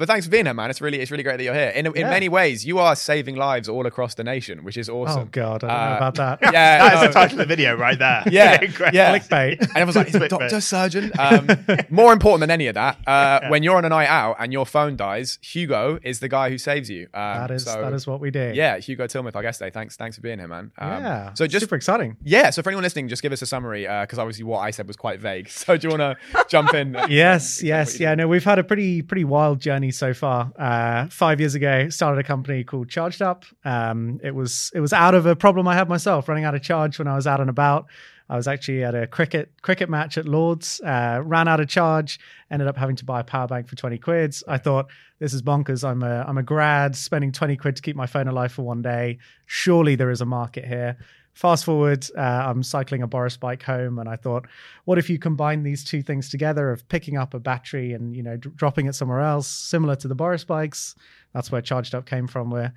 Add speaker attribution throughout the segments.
Speaker 1: but thanks for being here, man. It's really it's really great that you're here. In in
Speaker 2: Yeah.
Speaker 1: many ways, you are saving lives all across the nation, which is awesome.
Speaker 2: Oh God, I don't
Speaker 1: Uh,
Speaker 2: know about that.
Speaker 1: Yeah,
Speaker 3: That is
Speaker 1: no.
Speaker 3: the title of the video right there.
Speaker 1: Yeah, yeah.
Speaker 2: Clickbait.
Speaker 1: And everyone's like, he's a doctor, surgeon. Um, more important than any of that, uh, when you're on a night out and your phone dies, Hugo is the guy who saves you. Um,
Speaker 2: That is
Speaker 1: so,
Speaker 2: that is what we do.
Speaker 1: Yeah, Hugo Tilmouth, our guest today. Thanks, thanks for being here, man. Um,
Speaker 2: yeah.
Speaker 1: So just
Speaker 2: super exciting.
Speaker 1: yeah. So for anyone listening, just give us a summary because obviously what I said was quite vague. So do you want to jump in?
Speaker 2: Yes, yes, yeah. No, we've had a pretty pretty wild journey so far. Uh, five years ago, started a company called ChargedUp. Um, it was it was out of a problem I had myself, running out of charge when I was out and about. I was actually at a cricket cricket match at Lords, uh, ran out of charge, ended up having to buy a power bank for twenty quids. I thought this is bonkers. I'm a I'm a grad, spending twenty quid to keep my phone alive for one day. Surely there is a market here. Fast forward, uh, I'm cycling a Boris bike home, and I thought, what if you combine these two things together of picking up a battery and you know d- dropping it somewhere else, similar to the Boris bikes? That's where ChargedUp came from. Where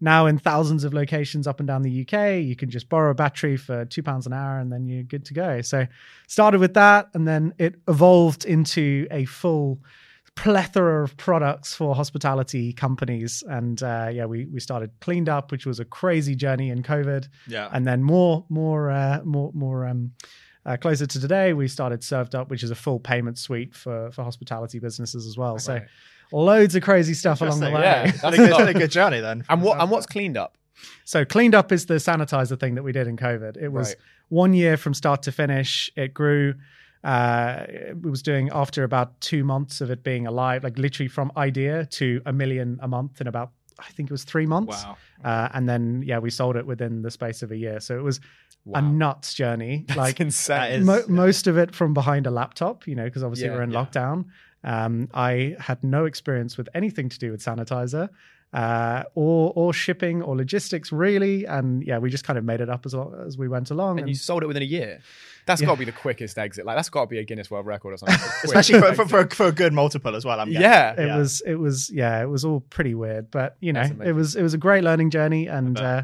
Speaker 2: now in thousands of locations up and down the UK, you can just borrow a battery for two pounds an hour, and then you're good to go. So started with that, and then it evolved into a full plethora of products for hospitality companies and uh, yeah we we started CleanedUp which was a crazy journey in covid
Speaker 3: Yeah.
Speaker 2: and then more more uh, more more um uh, closer to today we started ServedUp which is a full payment suite for for hospitality businesses as well so loads of crazy stuff along the way
Speaker 3: Interesting,
Speaker 1: Yeah.
Speaker 3: It's a good- it's a good journey then.
Speaker 1: And what and what's CleanedUp?
Speaker 2: so CleanedUp is the sanitizer thing that we did in COVID. It was
Speaker 1: Right.
Speaker 2: one year from start to finish. It grew. Uh, it was doing after about two months of it being alive, like literally from idea to a million a month in about I think it was three months.
Speaker 3: Wow.
Speaker 2: Uh, and then yeah, we sold it within the space of a year. So it was
Speaker 1: Wow.
Speaker 2: a nuts journey.
Speaker 1: That's
Speaker 2: like
Speaker 1: insane.
Speaker 3: is-
Speaker 2: Mo- most of it from behind a laptop, you know, because obviously
Speaker 1: Yeah,
Speaker 2: we're in
Speaker 3: yeah.
Speaker 2: lockdown. Um, I had no experience with anything to do with sanitizer uh, or or shipping or logistics really, and yeah, we just kind of made it up as well, as we went along.
Speaker 1: and
Speaker 2: And
Speaker 1: you sold it within a year. That's
Speaker 2: Yeah.
Speaker 1: got to be the quickest exit. Like that's got to be a Guinness World Record or something. Quick
Speaker 3: Especially for, for, for, a, for a good multiple as well. I'm guessing.
Speaker 1: yeah.
Speaker 2: it
Speaker 3: yeah.
Speaker 2: was it was yeah, it was all pretty weird, but you know, it was it was a great learning journey, and uh,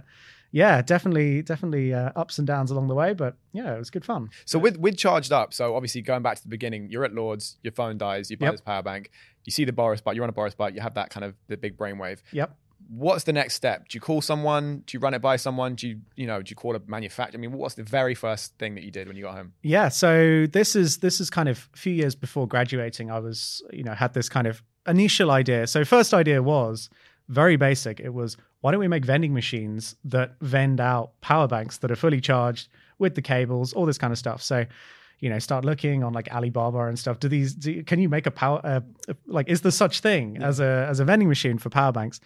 Speaker 2: yeah, definitely definitely uh, ups and downs along the way, but yeah, it was good fun.
Speaker 1: So with with ChargedUp, so obviously going back to the beginning, you're at Lords, your phone dies, you buy
Speaker 2: Yep.
Speaker 1: this power bank, you see the Boris bike, you're on a Boris bike, you have that kind of the big brainwave.
Speaker 2: Yep.
Speaker 1: What's the next step? Do you call someone? Do you run it by someone? Do you you know do you call a manufacturer? I mean, what's the very first thing that you did when you got home?
Speaker 2: Yeah, so this is this is kind of a few years before graduating. I was, you know, had this kind of initial idea. So first idea was very basic. It was why don't we make vending machines that vend out power banks that are fully charged with the cables, all this kind of stuff. So you know, start looking on like Alibaba and stuff. Do these? Do, can you make a power? Uh, like, is there such thing as a as a vending machine for power banks?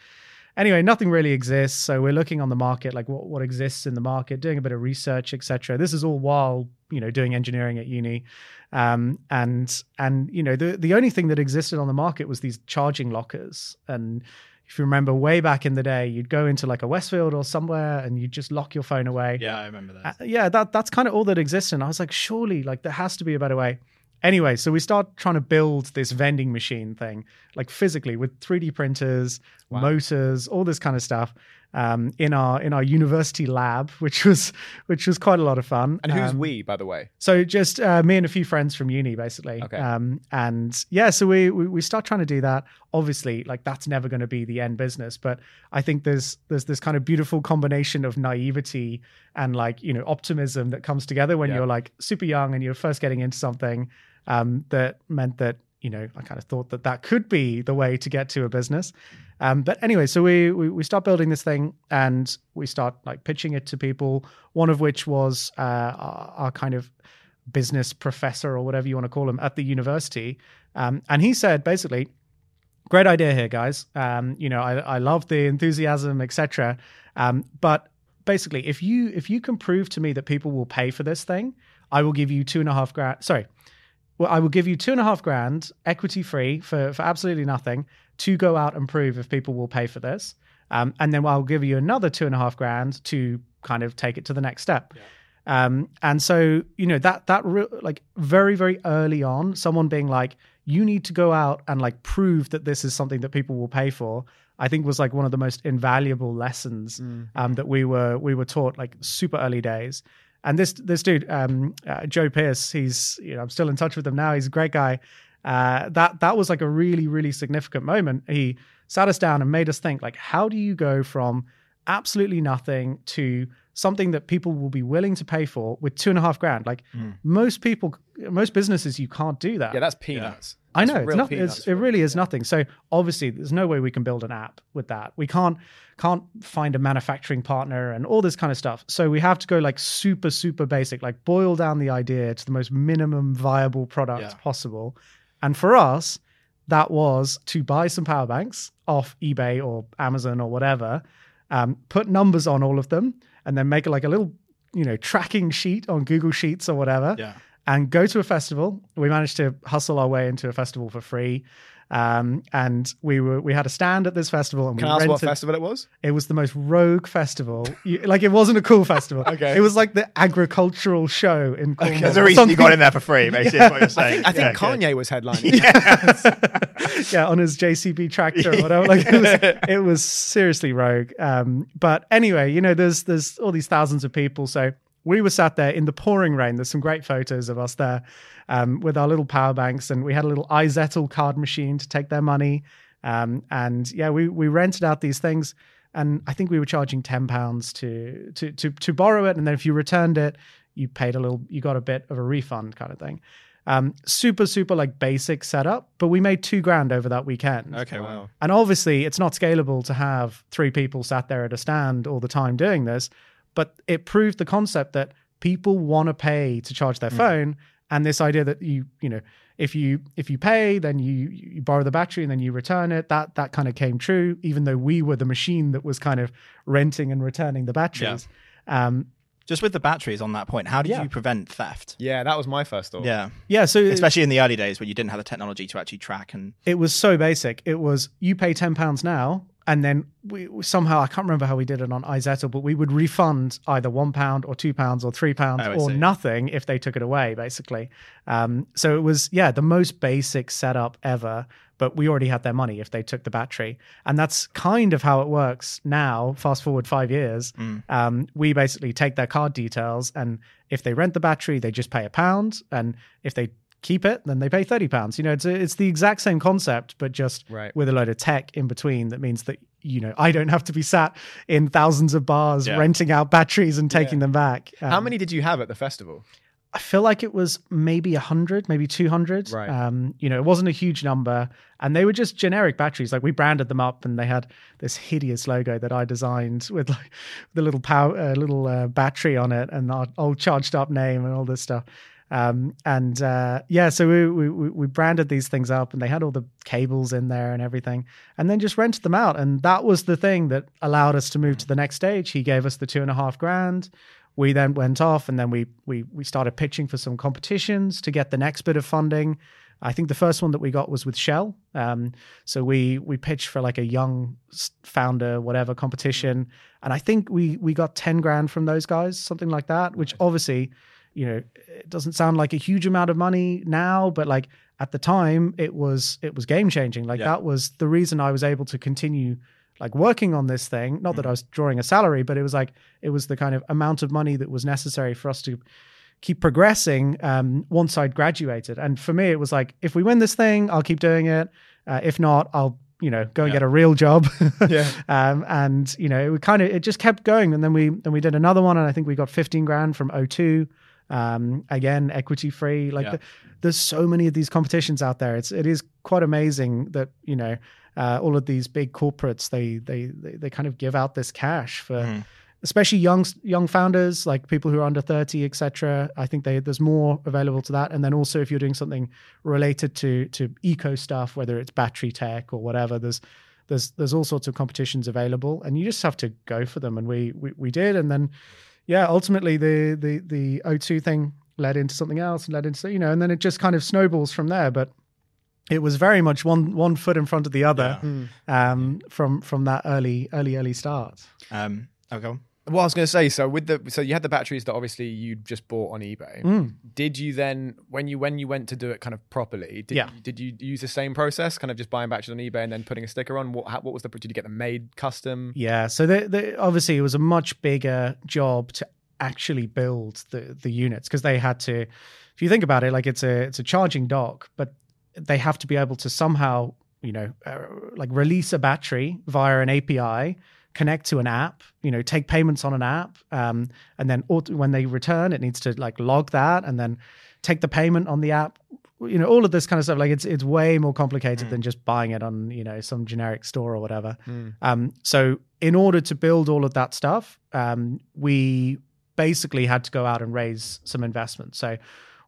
Speaker 2: Anyway, nothing really exists. So we're looking on the market, like what, what exists in the market, doing a bit of research, etc. This is all while you know doing engineering at uni, um, and and you know the the only thing that existed on the market was these charging lockers. And if you remember, way back in the day, you'd go into like a Westfield or somewhere, and you'd just lock your phone away.
Speaker 3: Yeah, I remember that.
Speaker 2: Uh, yeah, that that's kind of all that exists. And I was like, surely, like there has to be a better way. Anyway, so we start trying to build this vending machine thing, like physically with 3D printers,
Speaker 1: Wow.
Speaker 2: motors, all this kind of stuff, um, in our in our university lab, which was which was quite a lot of fun.
Speaker 1: And who's
Speaker 2: Um,
Speaker 1: we, by the way?
Speaker 2: so just uh, me and a few friends from uni, basically.
Speaker 1: Okay.
Speaker 2: Um, and yeah, so we, we we start trying to do that. Obviously, like that's never going to be the end business, but I think there's there's this kind of beautiful combination of naivety and like you know optimism that comes together when
Speaker 1: Yeah.
Speaker 2: you're like super young and you're first getting into something. Um, that meant that you know I kind of thought that that could be the way to get to a business. Um, but anyway, so we, we we start building this thing and we start like pitching it to people. One of which was uh, our, our kind of business professor or whatever you want to call him at the university, um, and he said basically, "Great idea here, guys. Um, you know, I, I love the enthusiasm, etc. Um, but basically, if you if you can prove to me that people will pay for this thing, I will give you two and a half grand. Sorry." Well, I will give you two and a half grand equity free for, for absolutely nothing to go out and prove if people will pay for this. Um, and then I'll give you another two and a half grand to kind of take it to the next step. Um, and so, you know, that, that re- like very, very early on, someone being like, you need to go out and like prove that this is something that people will pay for. I think was like one of the most invaluable lessons um, that we were we were taught like super early days. And this this dude, um, uh, Joe Pierce, he's you know I'm still in touch with him now. He's a great guy. uh, that that was like a really really significant moment. He sat us down and made us think like, how do you go from absolutely nothing to something that people will be willing to pay for with two and a half grand? Like hmm. most people, most businesses, you can't do that.
Speaker 1: Yeah, that's peanuts.
Speaker 2: I know it's
Speaker 1: real peanuts
Speaker 2: It's, it really is
Speaker 1: business.
Speaker 2: nothing. So obviously, there's no way we can build an app with that. We can't can't find a manufacturing partner and all this kind of stuff. So we have to go like super super basic, like boil down the idea to the most minimum viable product
Speaker 3: Yeah.
Speaker 2: possible. And for us, that was to buy some power banks off eBay or Amazon or whatever, um, put numbers on all of them, and then make like a little you know tracking sheet on Google Sheets or whatever
Speaker 3: Yeah.
Speaker 2: and go to a festival. We managed to hustle our way into a festival for free. Um, and we were we had a stand at this festival and
Speaker 1: Can
Speaker 2: we
Speaker 1: I ask what festival it was?
Speaker 2: it was the most rogue festival. You, like it wasn't a cool festival.
Speaker 1: Okay.
Speaker 2: It was like the agricultural show in Cornwall.
Speaker 3: There's a reason you got in there for free, basically, is what you're saying.
Speaker 1: I think
Speaker 3: Yeah, good.
Speaker 1: Kanye was headlining.
Speaker 2: yeah, on his JCB tractor or whatever. Like it was, it was seriously rogue. Um, but anyway, you know, there's there's all these thousands of people. So we were sat there in the pouring rain. There's some great photos of us there um, with our little power banks, and we had a little iZettle card machine to take their money. Um, and yeah, we we rented out these things, and I think we were charging ten pounds to to to to borrow it, and then if you returned it, you paid a little, you got a bit of a refund kind of thing. Um, super super like basic setup, but we made two grand over that weekend.
Speaker 3: Okay, wow.
Speaker 2: And obviously, it's not scalable to have three people sat there at a stand all the time doing this, but it proved the concept that people want to pay to charge their phone, and this idea that you, you know, if you if you pay, then you you borrow the battery and then you return it. That that kind of came true, even though we were the machine that was kind of renting and returning the batteries. Um,
Speaker 3: Just with the batteries on that point, how did
Speaker 2: Yeah.
Speaker 3: you prevent theft?
Speaker 1: yeah, that was my first thought.
Speaker 3: Yeah.
Speaker 2: yeah, so
Speaker 3: Especially in the early days where you didn't have the technology to actually track and
Speaker 2: it was so basic. It was you pay ten pounds now, and then we somehow I can't remember how we did it on iZettle, but we would refund either one pound or two pounds or three pounds
Speaker 3: Oh,
Speaker 2: or
Speaker 3: see.
Speaker 2: nothing if they took it away, basically. Um, so it was yeah the most basic setup ever. But we already had their money if they took the battery, and that's kind of how it works now. Fast forward five years,
Speaker 3: Mm.
Speaker 2: um, we basically take their card details, and if they rent the battery, they just pay a pound, and if they keep it, then they pay thirty pounds. You know, it's it's the exact same concept, but just
Speaker 1: Right.
Speaker 2: with a load of tech in between. That means that you know I don't have to be sat in thousands of bars
Speaker 3: Yeah.
Speaker 2: renting out batteries and taking
Speaker 1: Yeah.
Speaker 2: them back.
Speaker 1: How
Speaker 2: Um,
Speaker 1: many did you have at the festival?
Speaker 2: I feel like it was maybe 100, maybe 200.
Speaker 1: Right.
Speaker 2: Um, you know, it wasn't a huge number. And they were just generic batteries. Like we branded them up and they had this hideous logo that I designed with like the little power, uh, little uh, battery on it and our old ChargedUp name and all this stuff. Um, and uh, yeah, so we, we, we we branded these things up and they had all the cables in there and everything and then just rented them out. And that was the thing that allowed us to move to the next stage. He gave us the two and a half grand we then went off and then we we we started pitching for some competitions to get the next bit of funding. I think the first one that we got was with Shell. Um, so we we pitched for like a young founder whatever competition, and I think we we got ten grand from those guys, something like that. Which obviously, you know, it doesn't sound like a huge amount of money now, but like at the time, it was it was game changing. Like
Speaker 3: Yeah.
Speaker 2: that was the reason I was able to continue like working on this thing. Not that I was drawing a salary, but it was like it was the kind of amount of money that was necessary for us to keep progressing um, once I'd graduated. And for me, it was like if we win this thing, I'll keep doing it. Uh, if not, I'll you know go and
Speaker 3: Yeah.
Speaker 2: get a real job.
Speaker 1: Yeah.
Speaker 2: um, and you know it kind of it just kept going. And then we then we did another one, and I think we got 15 grand from O2. Um, again, equity free. Like
Speaker 3: Yeah.
Speaker 2: the, there's so many of these competitions out there. It's it is quite amazing that you know uh, all of these big corporates they, they they they kind of give out this cash for
Speaker 3: Mhm.
Speaker 2: especially young young founders like people who are under 30 etc i think they, there's more available to that and then also if you're doing something related to to eco stuff whether it's battery tech or whatever there's there's there's all sorts of competitions available and you just have to go for them and we we, we did and then yeah ultimately the the the o2 thing led into something else and led into you know and then it just kind of snowballs from there but it was very much one one foot in front of the other um, from from that early early early start.
Speaker 3: Um, go on.
Speaker 1: Well, I was going to say, so with the so you had the batteries that obviously you just bought on eBay.
Speaker 2: Mm.
Speaker 1: Did you then, when you when you went to do it kind of properly, did,
Speaker 2: Yeah.
Speaker 1: you, did you use the same process, kind of just buying batteries on eBay and then putting a sticker on? What how, what was the? Did you get them made custom?
Speaker 2: Yeah, so the, the, obviously it was a much bigger job to actually build the the units because they had to. If you think about it, like it's a it's a charging dock, but they have to be able to somehow, you know, uh, like release a battery via an API, connect to an app, you know, take payments on an app, um, and then auto- when they return, it needs to like log that and then take the payment on the app. You know, all of this kind of stuff. Like it's it's way more complicated than just buying it on you know some generic store or whatever. Um, so in order to build all of that stuff, um, we basically had to go out and raise some investment. So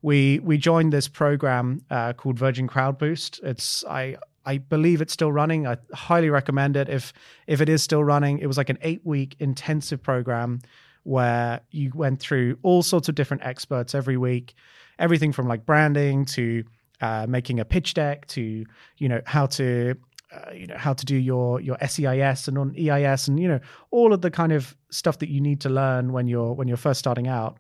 Speaker 2: we we joined this program uh, called Virgin Crowd Boost. It's I I believe it's still running. I highly recommend it if if it is still running. It was like an eight week intensive program where you went through all sorts of different experts every week, everything from like branding to uh, making a pitch deck to you know how to uh, you know how to do your your SEIS and on EIS and you know all of the kind of stuff that you need to learn when you're when you're first starting out.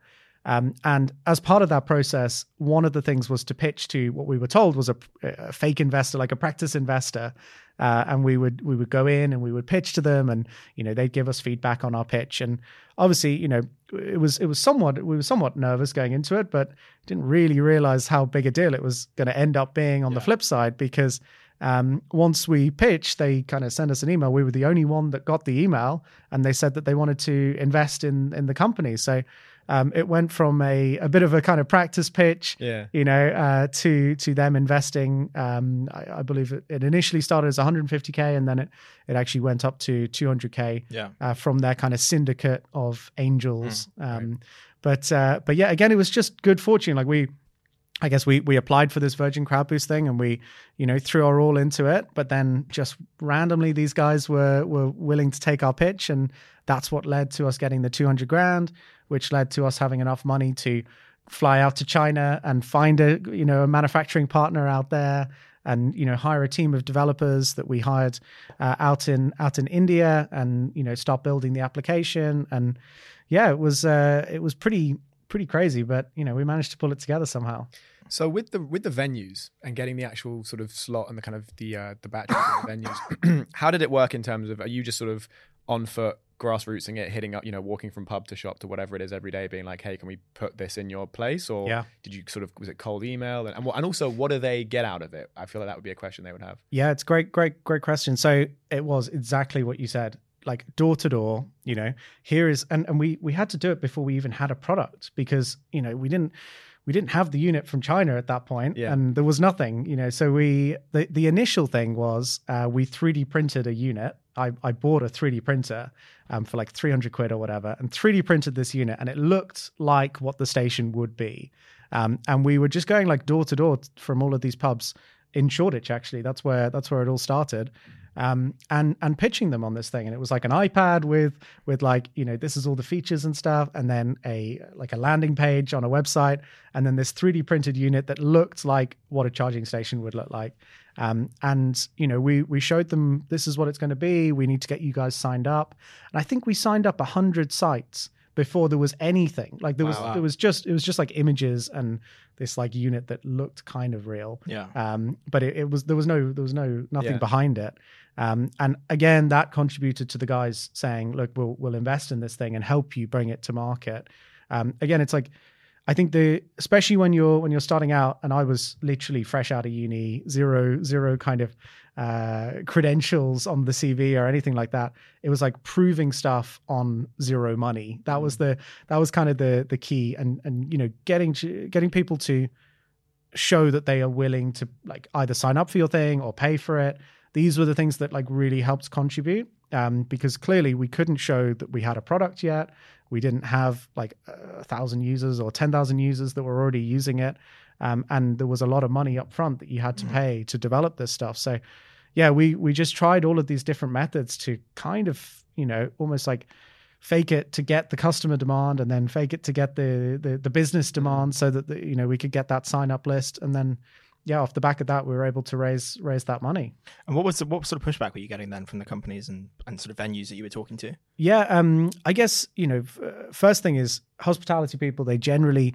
Speaker 2: Um, and as part of that process, one of the things was to pitch to what we were told was a, a fake investor, like a practice investor, uh, and we would we would go in and we would pitch to them, and you know they'd give us feedback on our pitch. And obviously, you know, it was it was somewhat we were somewhat nervous going into it, but didn't really realize how big a deal it was going to end up being on the flip side because um, once we pitched, they kind of sent us an email. We were the only one that got the email, and they said that they wanted to invest in in the company. So um, it went from a, a bit of a kind of practice pitch,
Speaker 1: Yeah.
Speaker 2: you know, uh, to to them investing. Um, I, I believe it, it initially started as 150k, and then it it actually went up to 200k
Speaker 3: Yeah.
Speaker 2: uh, from their kind of syndicate of angels. um, But uh, but yeah, again, it was just good fortune. Like we, I guess we we applied for this Virgin Crowd Boost thing, and we you know threw our all into it. But then just randomly, these guys were were willing to take our pitch, and that's what led to us getting the 200 grand, which led to us having enough money to fly out to China and find a you know a manufacturing partner out there and you know hire a team of developers that we hired uh, out in out in India and you know start building the application and yeah it was uh, it was pretty pretty crazy but you know we managed to pull it together somehow
Speaker 1: So with the with the venues and getting the actual sort of slot and the kind of the uh, the batteries of the venues, how did it work in terms of are you just sort of on foot grassrootsing it, hitting up, you know, walking from pub to shop to whatever it is every day, being like, hey, can we put this in your place? Or
Speaker 2: Yeah.
Speaker 1: did you sort of was it cold email and and, what, and also what do they get out of it? I feel like that would be a question they would have.
Speaker 2: Yeah, it's great, great, great question. So it was exactly what you said, like door to door. You know, here is, and and we we had to do it before we even had a product because you know we didn't we didn't have the unit from China at that point,
Speaker 1: Yeah.
Speaker 2: and there was nothing. You know, so we the the initial thing was uh, we 3D printed a unit. I I bought a 3D printer um, for like 300 quid or whatever, and 3D printed this unit, and it looked like what the station would be. Um, and we were just going like door to door from all of these pubs in Shoreditch. Actually, that's where that's where it all started. Um, and and pitching them on this thing, and it was like an iPad with with like you know this is all the features and stuff, and then a like a landing page on a website, and then this 3D printed unit that looked like what a charging station would look like. Um, and you know we we showed them this is what it's going to be. We need to get you guys signed up, and I think we signed up hundred sites before there was anything. Like there was
Speaker 3: Wow.
Speaker 2: there was just it was just like images and this like unit that looked kind of real
Speaker 3: Yeah.
Speaker 2: um, but it, it was there was no there was no nothing
Speaker 1: Yeah.
Speaker 2: behind it um, and again that contributed to the guys saying look we'll we'll invest in this thing and help you bring it to market um, again it's like I think the especially when you're when you're starting out and I was literally fresh out of uni zero zero kind of uh, credentials on the CV or anything like that it was like proving stuff on zero money. That was the that was kind of the the key. And and you know getting to, getting people to show that they are willing to like either sign up for your thing or pay for it. These were the things that like really helped contribute um, because clearly we couldn't show that we had a product yet. We didn't have like a thousand users or 10,000 users that were already using it. Um, and there was a lot of money up front that you had to pay to develop this stuff. So yeah, we, we just tried all of these different methods to kind of, you know, almost like fake it to get the customer demand and then fake it to get the the, the business demand so that the, you know we could get that sign up list and then yeah off the back of that we were able to raise raise that money
Speaker 3: And what was the, what sort of pushback were you getting then from the companies and, and sort of venues that you were talking to?
Speaker 2: yeah um i guess you know f- uh, first thing is hospitality people they generally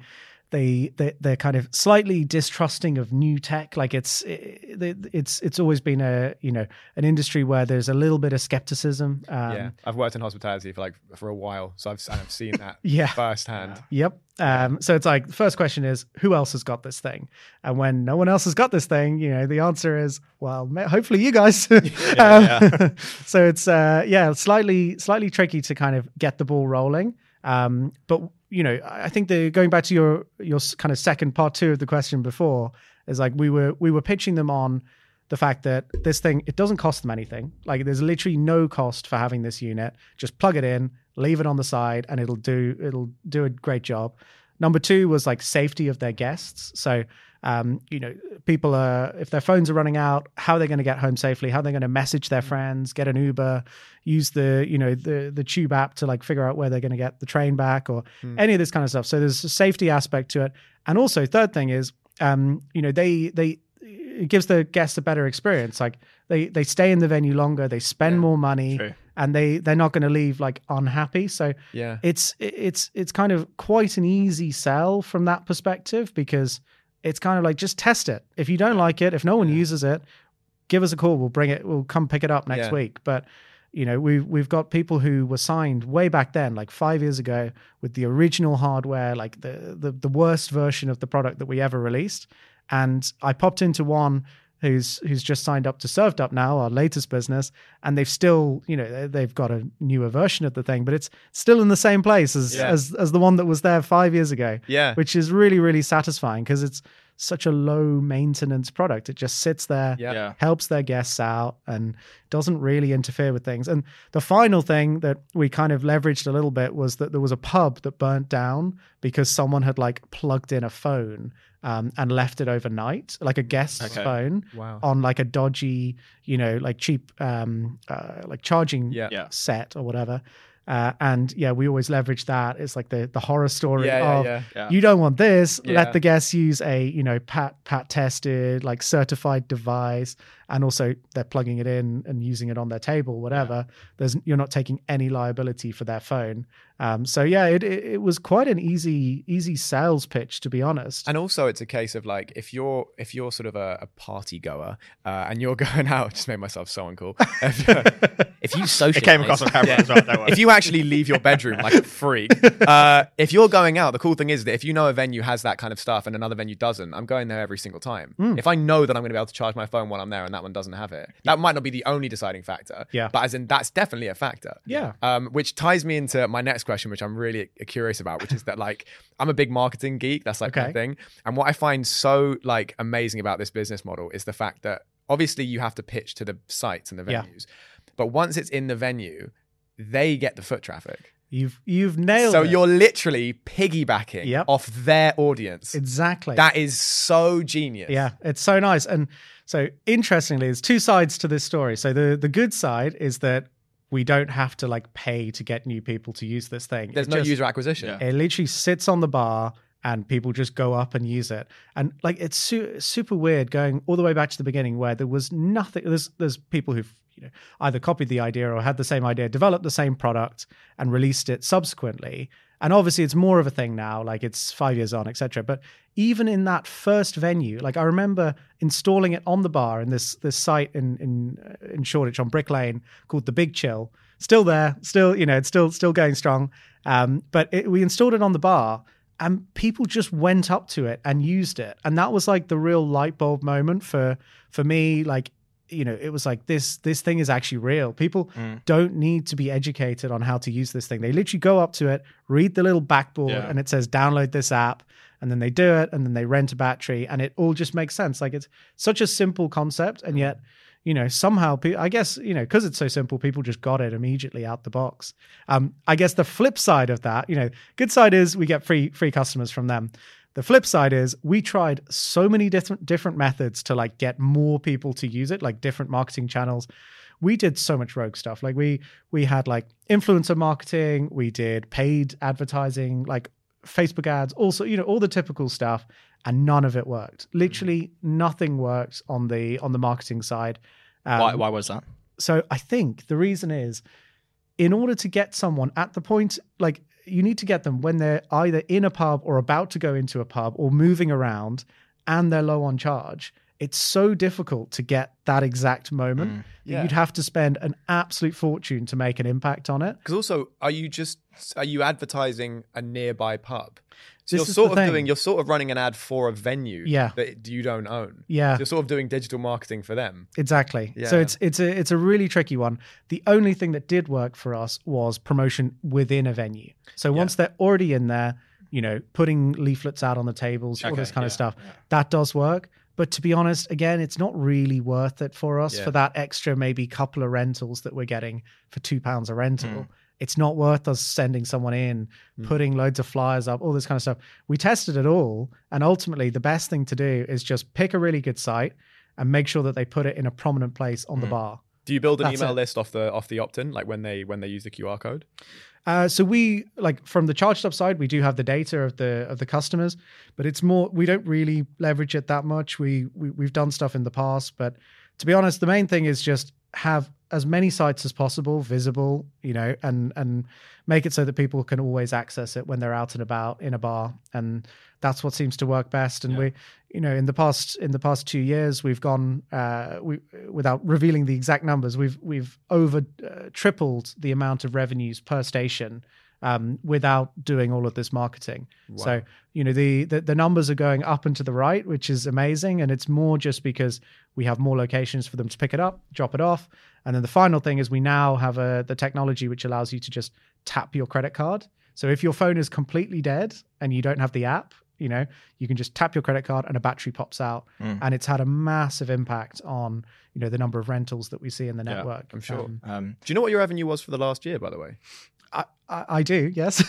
Speaker 2: they they they're kind of slightly distrusting of new tech. Like it's it's it's always been a you know an industry where there's a little bit of skepticism. Um,
Speaker 1: yeah, I've worked in hospitality for like for a while, so I've I've seen that
Speaker 2: Yeah.
Speaker 1: firsthand.
Speaker 2: Yep. Um, so it's like the first question is who else has got this thing, and when no one else has got this thing, you know the answer is well, hopefully you guys. Um,
Speaker 3: yeah.
Speaker 2: so it's uh, yeah, slightly slightly tricky to kind of get the ball rolling. Um, but you know, I think the going back to your your kind of second part two of the question before is like we were we were pitching them on the fact that this thing it doesn't cost them anything. Like there's literally no cost for having this unit. Just plug it in, leave it on the side, and it'll do it'll do a great job. Number two was like safety of their guests. So um, you know, people are if their phones are running out, how are they going to get home safely? How are they going to message their friends, get an Uber, use the you know the the Tube app to like figure out where they're going to get the train back or any of this kind of stuff. So there's a safety aspect to it, and also third thing is um, you know they they it gives the guests a better experience. Like they they stay in the venue longer, they spend
Speaker 1: Yeah,
Speaker 2: more money,
Speaker 3: true.
Speaker 2: and they they're not going to leave like unhappy. So
Speaker 1: Yeah,
Speaker 2: it's it's it's kind of quite an easy sell from that perspective because it's kind of like just test it. If you don't like it, if no one uses it, give us a call. We'll bring it. We'll come pick it up next
Speaker 1: Yeah.
Speaker 2: week. But you know, we've we've got people who were signed way back then, like five years ago, with the original hardware, like the the, the worst version of the product that we ever released. And I popped into one who's who's just signed up to ServedUp now, our latest business, and they've still, you know, they- they've got a newer version of the thing, but it's still in the same place as
Speaker 1: Yeah.
Speaker 2: as as the one that was there five years ago,
Speaker 1: yeah,
Speaker 2: which is really really satisfying because it's such a low maintenance product. It just sits there,
Speaker 1: yeah,
Speaker 3: Yeah.
Speaker 2: helps their guests out, and doesn't really interfere with things. And the final thing that we kind of leveraged a little bit was that there was a pub that burnt down because someone had like plugged in a phone um, and left it overnight, like a guest's
Speaker 3: Okay.
Speaker 2: phone
Speaker 1: Wow.
Speaker 2: on like a dodgy, you know, like cheap, um, uh, like charging
Speaker 1: Yeah.
Speaker 3: Yeah.
Speaker 2: set or whatever. Uh, and yeah, we always leverage that. It's like the the horror story
Speaker 1: Yeah, yeah,
Speaker 2: of
Speaker 1: yeah.
Speaker 3: Yeah.
Speaker 2: you don't want this.
Speaker 1: Yeah.
Speaker 2: Let the guests use a you know pat pat tested like certified device, and also they're plugging it in and using it on their table, whatever. There's you're not taking any liability for their phone. Um, so yeah, it, it it was quite an easy easy sales pitch to be honest.
Speaker 1: And also, it's a case of like if you're if you're sort of a, a party goer uh, and you're going out, just made myself so uncool. if, if you socialize,
Speaker 3: It came across on camera as well.
Speaker 1: If you actually leave your bedroom like a freak, uh, if you're going out, the cool thing is that if you know a venue has that kind of stuff and another venue doesn't, I'm going there every single time.
Speaker 2: Hmm.
Speaker 1: If I know that I'm going to be able to charge my phone while I'm there and that one doesn't have it, that might not be the only deciding factor.
Speaker 2: Yeah.
Speaker 1: But as in, that's definitely a factor.
Speaker 2: Yeah.
Speaker 1: Um, which ties me into my next question, which I'm really curious about, which is that like I'm a big marketing geek. That's like my thing. And what I find so like amazing about this business model is the fact that obviously you have to pitch to the sites and the
Speaker 2: Yeah.
Speaker 1: venues, but once it's in the venue, they get the foot traffic.
Speaker 2: You've you've nailed
Speaker 1: So
Speaker 2: it.
Speaker 1: So you're literally piggybacking
Speaker 2: Yep.
Speaker 1: off their audience.
Speaker 2: exactly
Speaker 1: That is so genius.
Speaker 2: Yeah, it's so nice. And so interestingly, there's two sides to this story. So the the good side is that we don't have to like pay to get new people to use this thing.
Speaker 1: There's
Speaker 2: It
Speaker 1: no
Speaker 2: just-
Speaker 1: user acquisition.
Speaker 3: Yeah.
Speaker 2: It literally sits on the bar and people just go up and use it. And like it's su- super weird going all the way back to the beginning where there was nothing. There's there's people who've you know either copied the idea or had the same idea, developed the same product and released it subsequently. And obviously it's more of a thing now, like it's five years on, etc. But even in that first venue, like I remember installing it on the bar in this this site in in uh, in Shoreditch on Brick Lane called the Big Chill. Still there, still you know, it's still still going strong. Um, but it, we installed it on the bar, and people just went up to it and used it, and that was like the real light bulb moment for for me. Like you know, it was like this this thing is actually real. People don't need to be educated on how to use this thing. They literally go up to it, read the little backboard,
Speaker 3: Yeah.
Speaker 2: and it says download this app. And then they do it, and then they rent a battery, and it all just makes sense. Like it's such a simple concept, and yet, you know, somehow, I guess, you know, because it's so simple, people just got it immediately out the box. Um, I guess the flip side of that, you know, good side is we get free free customers from them. The flip side is we tried so many different different methods to like get more people to use it, like different marketing channels. We did so much rogue stuff. Like we we had like influencer marketing, we did paid advertising, like Facebook ads, also, you know, all the typical stuff, and none of it worked. Literally nothing worked on the on the marketing side. Um,
Speaker 3: why, why was that?
Speaker 2: so I think the reason is in order to get someone at the point, like you need to get them when they're either in a pub or about to go into a pub or moving around and they're low on charge. It's so difficult to get that exact moment. Mm. that
Speaker 1: Yeah.
Speaker 2: You'd have to spend an absolute fortune to make an impact on it.
Speaker 1: Because also, are you just are you advertising a nearby pub? So
Speaker 2: This
Speaker 1: you're sort of
Speaker 2: thing.
Speaker 1: you're sort of running an ad for a venue
Speaker 2: Yeah.
Speaker 1: that you don't own.
Speaker 2: Yeah.
Speaker 1: You're sort of doing digital marketing for them.
Speaker 2: Exactly.
Speaker 1: Yeah.
Speaker 2: So it's it's a it's a really tricky one. The only thing that did work for us was promotion within a venue. So once they're already in there, you know, putting leaflets out on the tables, all this kind of
Speaker 3: yeah,
Speaker 2: stuff, that does work. But to be honest, again, it's not really worth it for us
Speaker 1: Yeah.
Speaker 2: for that extra maybe couple of rentals that we're getting for two pounds a rental.
Speaker 3: Mm.
Speaker 2: It's not worth us sending someone in, putting loads of flyers up, all this kind of stuff. We tested it all, and ultimately, the best thing to do is just pick a really good site and make sure that they put it in a prominent place on the bar.
Speaker 1: Do you build an
Speaker 2: That's
Speaker 1: email
Speaker 2: it.
Speaker 1: list off the off the opt-in, like when they when they use the QR code?
Speaker 2: Uh, so we like from the ChargedUp side, we do have the data of the of the customers, but it's more we don't really leverage it that much. We, we we've done stuff in the past, but to be honest, the main thing is just have as many sites as possible visible, you know, and and make it so that people can always access it when they're out and about in a bar, and that's what seems to work best. And we, you know, in the past in the past two years, we've gone uh, we without revealing the exact numbers, we've we've over uh, tripled the amount of revenues per station um, without doing all of this marketing. So you know the, the the numbers are going up and to the right, which is amazing, and it's more just because we have more locations for them to pick it up, drop it off, and then the final thing is we now have a the technology which allows you to just tap your credit card. So if your phone is completely dead and you don't have the app, you know you can just tap your credit card and a battery pops out, and it's had a massive impact on you know the number of rentals that we see in the
Speaker 3: Yeah,
Speaker 2: network.
Speaker 1: I'm sure.
Speaker 2: Um,
Speaker 3: Um,
Speaker 1: Do you know what your revenue was for the last year, by the way?
Speaker 2: I, I, I do, yes.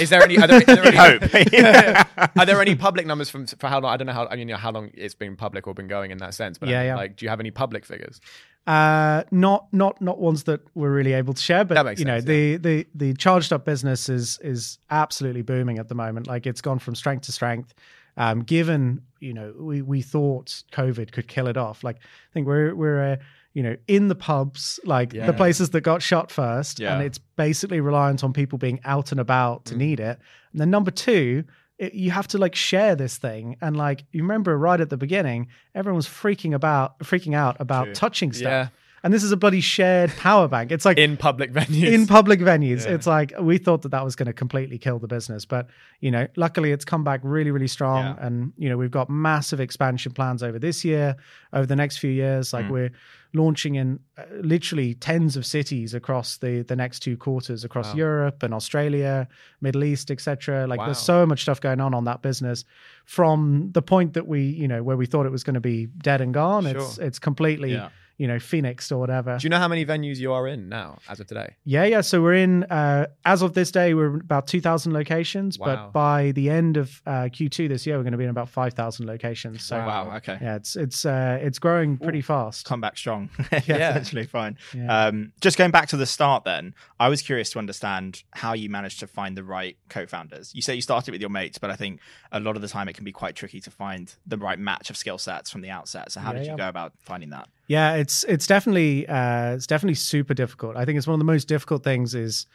Speaker 1: Is there any? Are there, are there any,
Speaker 3: hope.
Speaker 1: are there any public numbers from for how long? I don't know how. I mean, you know, how long it's been public or been going in that sense. But
Speaker 2: Yeah, yeah.
Speaker 1: like, do you have any public figures?
Speaker 2: Uh, not not not ones that we're really able to share, but
Speaker 1: That makes
Speaker 2: you know
Speaker 1: sense,
Speaker 2: the the the ChargedUp business is is absolutely booming at the moment. Like it's gone from strength to strength. Um, given you know we we thought COVID could kill it off. Like I think we're we're uh, you know in the pubs, like
Speaker 1: Yeah.
Speaker 2: the places that got shut first,
Speaker 3: Yeah.
Speaker 2: and it's basically reliant on people being out and about
Speaker 1: Mm.
Speaker 2: to need it. And then number two. It, you have to like share this thing and like you remember right at the beginning everyone was freaking about freaking out about
Speaker 3: True.
Speaker 2: touching stuff
Speaker 1: Yeah.
Speaker 2: And this is a bloody shared power bank. It's like in,
Speaker 1: public venues.
Speaker 2: In public venues.
Speaker 1: Yeah.
Speaker 2: It's like we thought that that was going to completely kill the business, but you know, luckily it's come back really, really strong.
Speaker 3: Yeah.
Speaker 2: And you know, we've got massive expansion plans over this year, over the next few years.
Speaker 1: Mm.
Speaker 2: Like we're launching in uh, literally tens of cities across the the next two quarters across
Speaker 1: Wow.
Speaker 2: Europe and Australia, Middle East, etc. Like there's so much stuff going on on that business. From the point that we, you know, where we thought it was going to be dead and gone, it's it's completely,
Speaker 3: Yeah.
Speaker 2: You know, Phoenix or whatever.
Speaker 1: Do you know how many venues you are in now, as of today?
Speaker 2: Yeah, yeah. So we're in uh, as of this day, we're about two thousand locations,
Speaker 1: Wow.
Speaker 2: but by the end of uh, Q2 this year, we're going to be in about five thousand locations. So
Speaker 3: wow. Okay.
Speaker 2: yeah, it's it's uh, it's growing pretty fast.
Speaker 3: Come back strong.
Speaker 1: Yeah.
Speaker 3: Essentially fine.
Speaker 2: Yeah.
Speaker 3: Um, just going back to the start, then I was curious to understand how you managed to find the right co-founders. You say you started with your mates, but I think a lot of the time it can be quite tricky to find the right match of skill sets from the outset. So how
Speaker 2: Yeah,
Speaker 3: did you
Speaker 2: yeah.
Speaker 3: go about finding that?
Speaker 2: Yeah, it's it's definitely uh, it's definitely super difficult. I think it's one of the most difficult things is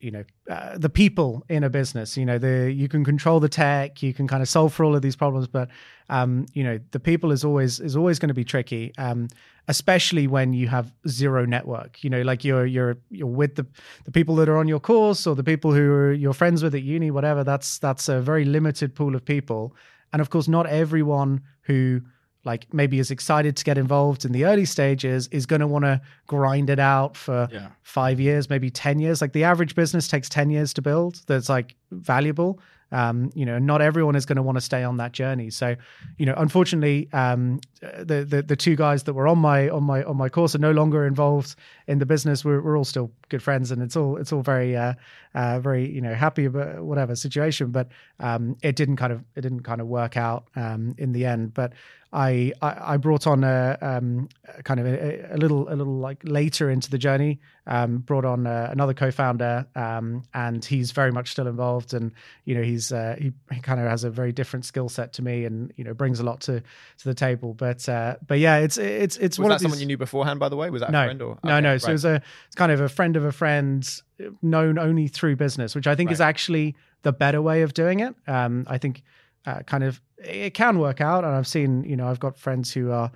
Speaker 2: you know uh, the people in a business. You know, the you can control the tech, you can kind of solve for all of these problems, but um, you know the people is always is always going to be tricky. Um, especially when you have zero network you know like you're you're you're with the the people that are on your course or the people who are you're friends with at uni whatever that's that's a very limited pool of people and of course not everyone who like maybe is excited to get involved in the early stages is going to want to grind it out for
Speaker 3: Yeah.
Speaker 2: five years maybe 10 years. Like the average business takes 10 years to build that's like valuable. Um, you know not everyone is going to want to stay on that journey. So you know unfortunately um, the, the the two guys that were on my on my on my course are no longer involved in the business. We're, we're all still good friends and it's all it's all very uh, uh, very you know happy about whatever situation. But um, it didn't kind of it didn't kind of work out um, in the end. But I, I I brought on a um kind of a, a little a little like later into the journey. Um, brought on uh, another co-founder, um, and he's very much still involved. And you know, he's uh, he, he kind of has a very different skill set to me, and you know, brings a lot to to the table. But uh, but yeah, it's it's it's
Speaker 1: Was
Speaker 2: one
Speaker 1: that
Speaker 2: of these,
Speaker 1: someone you knew beforehand, by the way? Was that a
Speaker 2: no,
Speaker 1: friend or
Speaker 2: no,
Speaker 1: Okay,
Speaker 2: no. So
Speaker 1: right.
Speaker 2: it's a it's kind of a friend of a friend, uh, known only through business, which I think is actually the better way of doing it. Um, I think uh, kind of it can work out, and I've seen you know I've got friends who are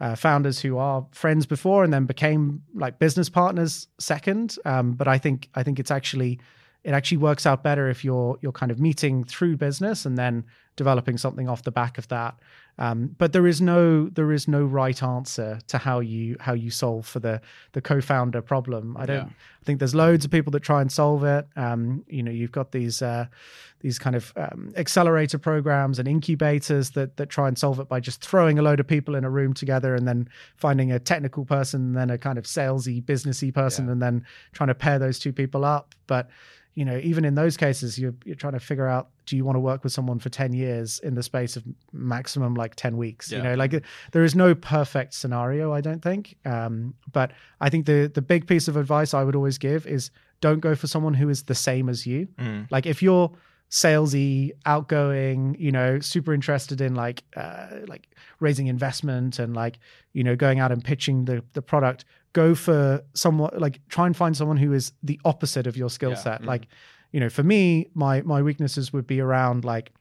Speaker 2: uh, founders who are friends before and then became like business partners second. Um, but I think I think it's actually it actually works out better if you're you're kind of meeting through business and then developing something off the back of that. Um, but there is no there is no right answer to how you how you solve for the the co-founder problem. I don't
Speaker 1: Yeah.
Speaker 2: I think there's loads of people that try and solve it. Um, you know, you've got these uh, these kind of um, accelerator programs and incubators that that try and solve it by just throwing a load of people in a room together and then finding a technical person and then a kind of salesy, businessy person
Speaker 1: Yeah.
Speaker 2: and then trying to pair those two people up. But you know, even in those cases, you're you're trying to figure out do you want to work with someone for ten years in the space of maximum like ten weeks? You know, like there is no perfect scenario, I don't think. Um, but I think the the big piece of advice I would always give is don't go for someone who is the same as you.
Speaker 3: Mm.
Speaker 2: Like if you're salesy, outgoing, you know, super interested in like uh, like raising investment and like you know going out and pitching the the product, go for someone like try and find someone who is the opposite of your skill
Speaker 1: Yeah.
Speaker 2: set.
Speaker 1: Mhm.
Speaker 2: Like you know, for me, my my weaknesses would be around like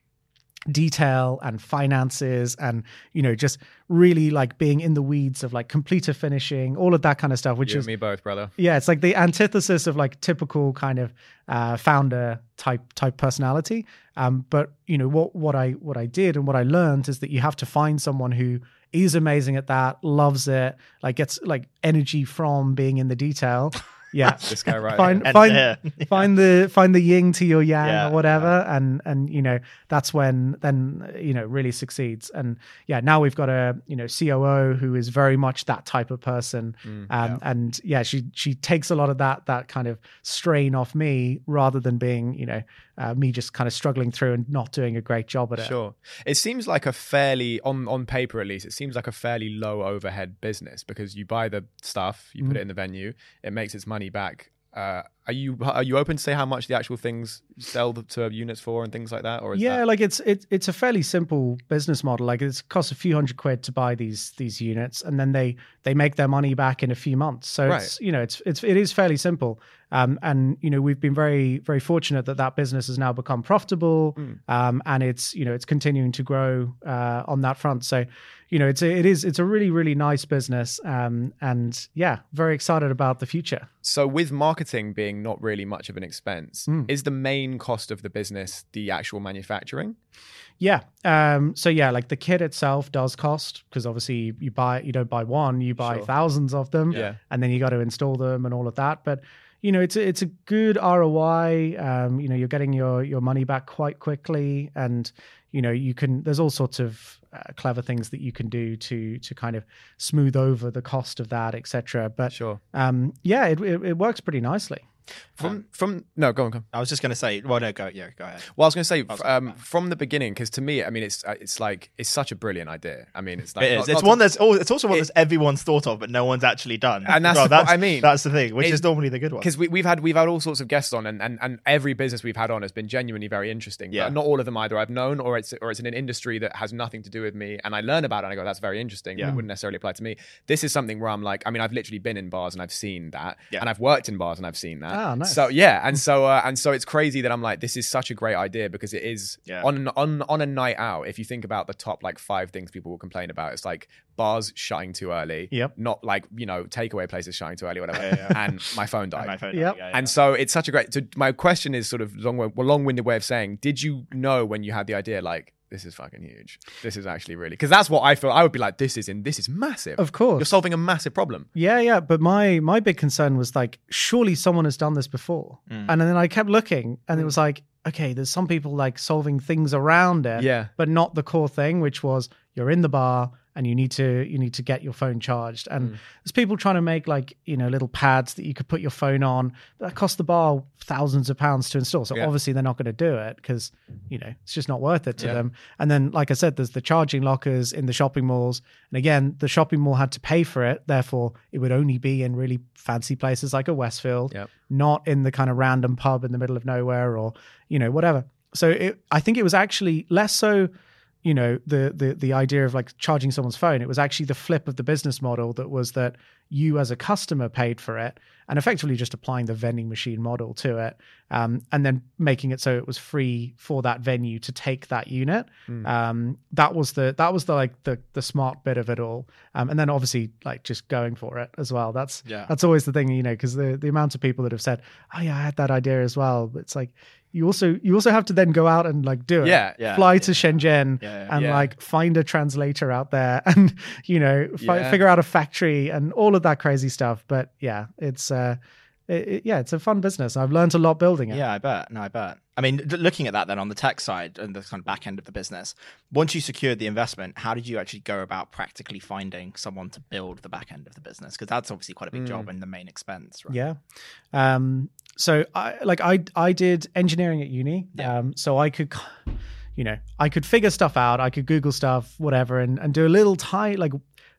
Speaker 2: detail and finances and you know just really like being in the weeds of like completer finishing all of that kind of stuff which
Speaker 1: you
Speaker 2: is
Speaker 1: me both, brother.
Speaker 2: yeah it's like the antithesis of like typical kind of uh, founder type type personality um, but you know what what i what i did and what i learned is that you have to find someone who is amazing at that loves it like gets like energy from being in the detail yeah
Speaker 1: This guy right
Speaker 2: find
Speaker 1: here.
Speaker 2: Find
Speaker 3: there.
Speaker 2: find the find the yin to your yang
Speaker 3: Yeah,
Speaker 2: or whatever and and you know that's when then you know really succeeds and yeah now we've got a you know COO who is very much that type of person
Speaker 1: Mm,
Speaker 2: um, and yeah she she takes a lot of that that kind of strain off me rather than being you know uh, me just kind of struggling through and not doing a great job at it
Speaker 1: Sure. It seems like a fairly on on paper at least, it seems like a fairly low overhead business because you buy the stuff, you put
Speaker 2: Mm.
Speaker 1: it in the venue, it makes its money back. Uh, are you are you open to say how much the actual things sell to units for and things like that, or is
Speaker 2: yeah
Speaker 1: that,
Speaker 2: like it's it, it's a fairly simple business model. Like it's costs a few hundred quid to buy these these units and then they they make their money back in a few months. So it's you know it's it's it is fairly simple. Um and you know we've been very very fortunate that that business has now become profitable
Speaker 1: Mm.
Speaker 2: um and it's you know it's continuing to grow uh on that front. So you know it's a, it is it's a really really nice business um and yeah very excited about the future.
Speaker 1: So with marketing being not really much of an expense,
Speaker 2: Mm.
Speaker 1: is the main cost of the business the actual manufacturing?
Speaker 2: Yeah. Um, so yeah, like the kit itself does cost because obviously you buy you don't buy one, you buy
Speaker 1: Sure.
Speaker 2: thousands of them,
Speaker 1: Yeah.
Speaker 2: and then you got to install them and all of that. But you know, it's a, it's a good ROI. Um, you know, you're getting your your money back quite quickly, and you know, you can. There's all sorts of uh, clever things that you can do to to kind of smooth over the cost of that, etc. But
Speaker 1: Sure.
Speaker 2: um, yeah, it, it it works pretty nicely.
Speaker 1: From from no, go on, go on.
Speaker 3: I was just going to say, well, no, go, yeah, go ahead.
Speaker 1: Well, I was going to say
Speaker 3: was
Speaker 1: um, from the beginning because to me, I mean, it's uh, it's like it's such a brilliant idea. I mean, it's like
Speaker 3: it is.
Speaker 1: not-
Speaker 3: it's
Speaker 1: not
Speaker 3: one
Speaker 1: to-
Speaker 3: that's oh, it's also one
Speaker 1: It-
Speaker 3: that's everyone's thought of, but no one's actually done.
Speaker 1: And that's
Speaker 3: Well,
Speaker 1: the- I mean.
Speaker 3: That's the thing, which
Speaker 1: It-
Speaker 3: is normally the good one.
Speaker 1: because we, we've had we've had all sorts of guests on, and, and and every business we've had on has been genuinely very interesting.
Speaker 3: Yeah.
Speaker 1: But not all of them either I've known, or it's or it's in an industry that has nothing to do with me, and I learn about it. and I go, that's very interesting. But
Speaker 3: Yeah.
Speaker 1: it wouldn't necessarily apply to me. This is something where I'm like, I mean, I've literally been in bars and I've seen that,
Speaker 3: Yeah.
Speaker 1: and I've worked in bars and I've seen that.
Speaker 2: Ah, nice.
Speaker 1: So yeah, and so uh, and so it's crazy that I'm like, this is such a great idea because it is
Speaker 3: Yeah.
Speaker 1: on on on a night out. If you think about the top like five things people will complain about, it's like bars shutting too early.
Speaker 2: Yep.
Speaker 1: Not like you know takeaway places shutting too early, whatever.
Speaker 3: Yeah, yeah.
Speaker 1: And my phone died.
Speaker 3: And my phone,
Speaker 2: Yep.
Speaker 3: yeah, yeah.
Speaker 1: And so it's such a great. So my question is sort of long, well, long-winded way of saying: Did you know when you had the idea, like this is fucking huge? This is actually really because that's what I feel. I would be like, this is in. This is massive.
Speaker 2: Of course,
Speaker 1: You're solving a massive problem.
Speaker 2: Yeah, yeah, but my my big concern was like, surely someone has done this before,
Speaker 3: Mm.
Speaker 2: and then I kept looking, and it was like, okay, there's some people like solving things around it,
Speaker 1: Yeah.
Speaker 2: but not the core thing, which was you're in the bar and you need to you need to get your phone charged. And
Speaker 1: Mm.
Speaker 2: there's people trying to make like you know little pads that you could put your phone on. That cost the bar thousands of pounds to install. So
Speaker 1: Yeah.
Speaker 2: obviously they're not going to do it because you know it's just not worth it to
Speaker 1: Yeah.
Speaker 2: them. And then like I said, there's the charging lockers in the shopping malls. And again, the shopping mall had to pay for it. Therefore, it would only be in really fancy places like a Westfield, not in the kind of random pub in the middle of nowhere or you know whatever. So it, I think it was actually less so you know the the the idea of like charging someone's phone it was actually the flip of the business model that was that you as a customer paid for it and effectively just applying the vending machine model to it um, and then making it so it was free for that venue to take that unit
Speaker 1: Mm.
Speaker 2: um, that was the that was the like the the smart bit of it all um, and then obviously like just going for it as well that's
Speaker 3: Yeah.
Speaker 2: that's always the thing you know because the the amount of people that have said oh yeah i had that idea as well but it's like you also you also have to then go out and like do it
Speaker 1: Yeah,
Speaker 3: yeah,
Speaker 2: fly
Speaker 3: yeah.
Speaker 2: to shenzhen
Speaker 3: Yeah,
Speaker 2: and like find a translator out there and you know fi- figure out a factory and all of that crazy stuff but yeah it's uh it, it- yeah it's a fun business i've learned a lot building it
Speaker 3: Yeah, I bet. No, I bet. I mean, looking at that then on the tech side and the kind of back end of the business, once you secured the investment, how did you actually go about practically finding someone to build the back end of the business? Because that's obviously quite a big
Speaker 1: Mm.
Speaker 3: job and the main expense, right?
Speaker 2: Yeah. Um, so I like I I did engineering at uni.
Speaker 3: Yeah.
Speaker 2: Um, so I could you know, I could figure stuff out, I could Google stuff, whatever, and, and do a little tiny like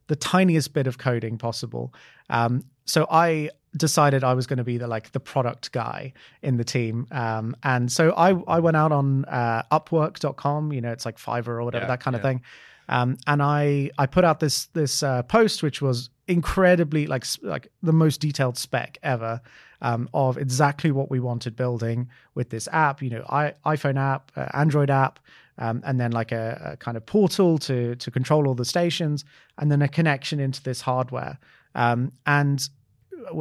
Speaker 2: the tiniest bit of coding possible. Um, so I decided I was going to be the like the product guy in the team. Um, and so I I went out on uh, Upwork.com, you know, it's like Fiverr or whatever,
Speaker 3: Yeah,
Speaker 2: that kind of thing. Um, and I I put out this this uh, post which was incredibly like like the most detailed spec ever um, of exactly what we wanted building with this app. You know, I, iPhone app, uh, Android app, um, and then like a, a kind of portal to to control all the stations, and then a connection into this hardware. Um, and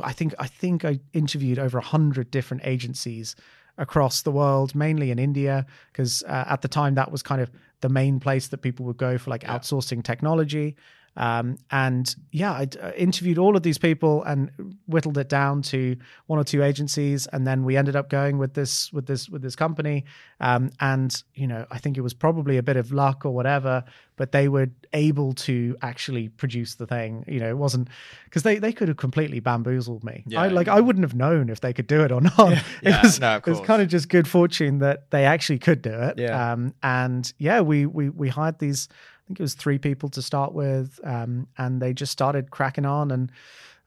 Speaker 2: I think I think I interviewed over a hundred different agencies across the world, mainly in India, because uh, at the time that was kind of the main place that people would go for like
Speaker 3: Yeah.
Speaker 2: outsourcing technology. Um, and yeah, I uh, interviewed all of these people and whittled it down to one or two agencies, and then we ended up going with this with this with this company. Um, and you know, I think it was probably a bit of luck or whatever, but they were able to actually produce the thing. You know, it wasn't because they they could have completely bamboozled me.
Speaker 3: Yeah,
Speaker 2: I like
Speaker 3: yeah.
Speaker 2: I wouldn't have known if they could do it or not.
Speaker 3: Yeah,
Speaker 2: it was,
Speaker 3: no, of
Speaker 2: it was kind of just good fortune that they actually could do it.
Speaker 1: Yeah.
Speaker 2: Um, and yeah, we we we hired these. I think it was three people to start with, um, and they just started cracking on and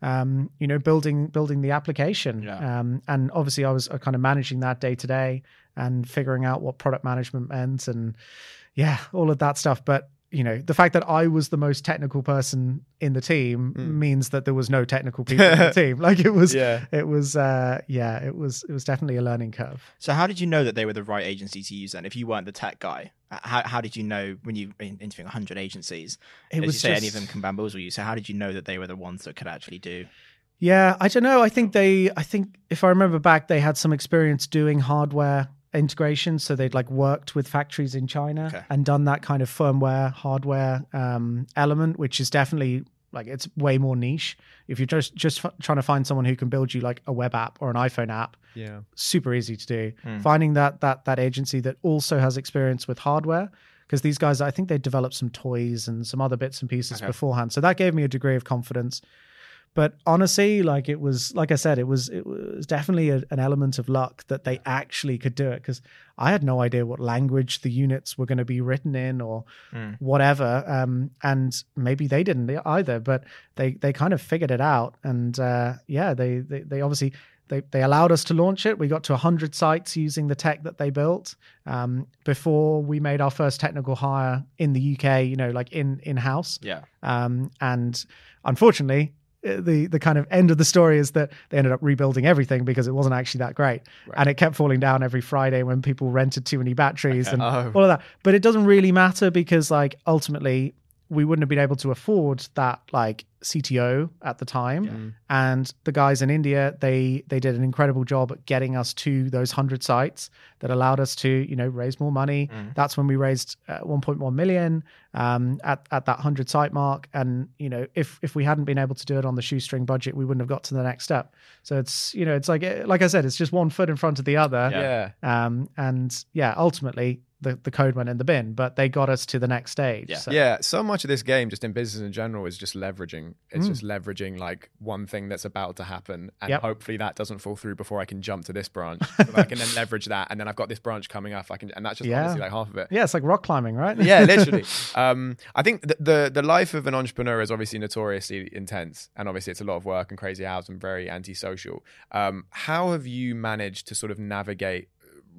Speaker 2: um, you know building building the application.
Speaker 3: Yeah.
Speaker 2: Um, and obviously, I was uh, kind of managing that day to day and figuring out what product management meant and yeah, all of that stuff. But you know, the fact that I was the most technical person in the team
Speaker 1: Mm.
Speaker 2: means that there was no technical people in the team. Like it was,
Speaker 1: Yeah.
Speaker 2: it was, uh, yeah, it was, it was definitely a learning curve.
Speaker 3: So how did you know that they were the right agency to use then? If you weren't the tech guy, how, how did you know when you were interviewing 100 agencies?
Speaker 2: It
Speaker 3: As
Speaker 2: was
Speaker 3: you say, any of them can bamboozle you. So how did you know that they were the ones that could actually do?
Speaker 2: Yeah, I don't know. I think they, I think if I remember back, they had some experience doing hardware integration. So they'd like worked with factories in China
Speaker 3: Okay.
Speaker 2: and done that kind of firmware, hardware um, element, which is definitely like it's way more niche. If you're just just f- trying to find someone who can build you like a web app or an iPhone app,
Speaker 1: Yeah.
Speaker 2: super easy to do.
Speaker 3: Hmm.
Speaker 2: Finding that that that agency that also has experience with hardware, because these guys, I think they developed some toys and some other bits and pieces
Speaker 3: Okay.
Speaker 2: beforehand. So that gave me a degree of confidence. But honestly, like it was, like I said, it was it was definitely a, an element of luck that they actually could do it because I had no idea what language the units were going to be written in or
Speaker 3: Mm.
Speaker 2: whatever. Um, and maybe they didn't either, but they they kind of figured it out. And uh, yeah, they, they they obviously they they allowed us to launch it. We got to 100 sites using the tech that they built um, before we made our first technical hire in the UK. You know, like in in house.
Speaker 3: Yeah.
Speaker 2: Um, and unfortunately, Uh, the the kind of end of the story is that they ended up rebuilding everything because it wasn't actually that great,
Speaker 1: Right.
Speaker 2: and it kept falling down every Friday when people rented too many batteries and
Speaker 1: Oh.
Speaker 2: all of that. But it doesn't really matter because like ultimately we wouldn't have been able to afford that like CTO at the time.
Speaker 1: Mm.
Speaker 2: And the guys in India, they they did an incredible job at getting us to those hundred sites that allowed us to you know raise more money.
Speaker 3: Mm.
Speaker 2: That's when we raised uh, 1.1 million um, at at that hundred site mark. And you know if if we hadn't been able to do it on the shoestring budget, we wouldn't have got to the next step. So it's you know it's like like I said, it's just one foot in front of the other.
Speaker 3: Yeah.
Speaker 1: Yeah.
Speaker 2: Um, and yeah, ultimately the, the code went in the bin, but they got us to the next stage.
Speaker 3: Yeah.
Speaker 2: So-
Speaker 1: Yeah, so much of this game, just in business in general, is just leveraging. It's
Speaker 2: Mm.
Speaker 1: just leveraging like one thing that's about to happen, and
Speaker 2: Yep.
Speaker 1: hopefully that doesn't fall through before I can jump to this branch. so I can then leverage that, and then I've got this branch coming up. I can, and that's just
Speaker 2: Yeah.
Speaker 1: honestly like half of it.
Speaker 2: Yeah, it's like rock climbing, right?
Speaker 1: yeah, literally. Um, I think the, the the life of an entrepreneur is obviously notoriously intense, and obviously it's a lot of work and crazy hours and very antisocial. Um, how have you managed to sort of navigate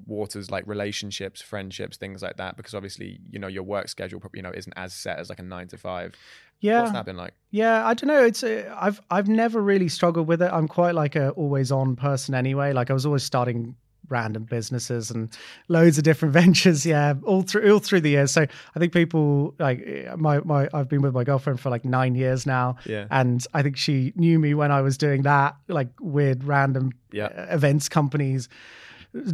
Speaker 1: waters like relationships, friendships, things like that? Because obviously, you know, your work schedule, probably, you know, isn't as set as like a nine to five.
Speaker 2: yeah.
Speaker 1: What's that been like?
Speaker 2: Yeah, I don't know. It's uh, I've I've never really struggled with it. I'm quite like a always on person anyway. Like I was always starting random businesses and loads of different ventures. Yeah, all through all through the years. So I think people like my my I've been with my girlfriend for like nine years now,
Speaker 1: Yeah.
Speaker 2: and I think she knew me when I was doing that like weird random
Speaker 1: Yeah.
Speaker 2: events companies.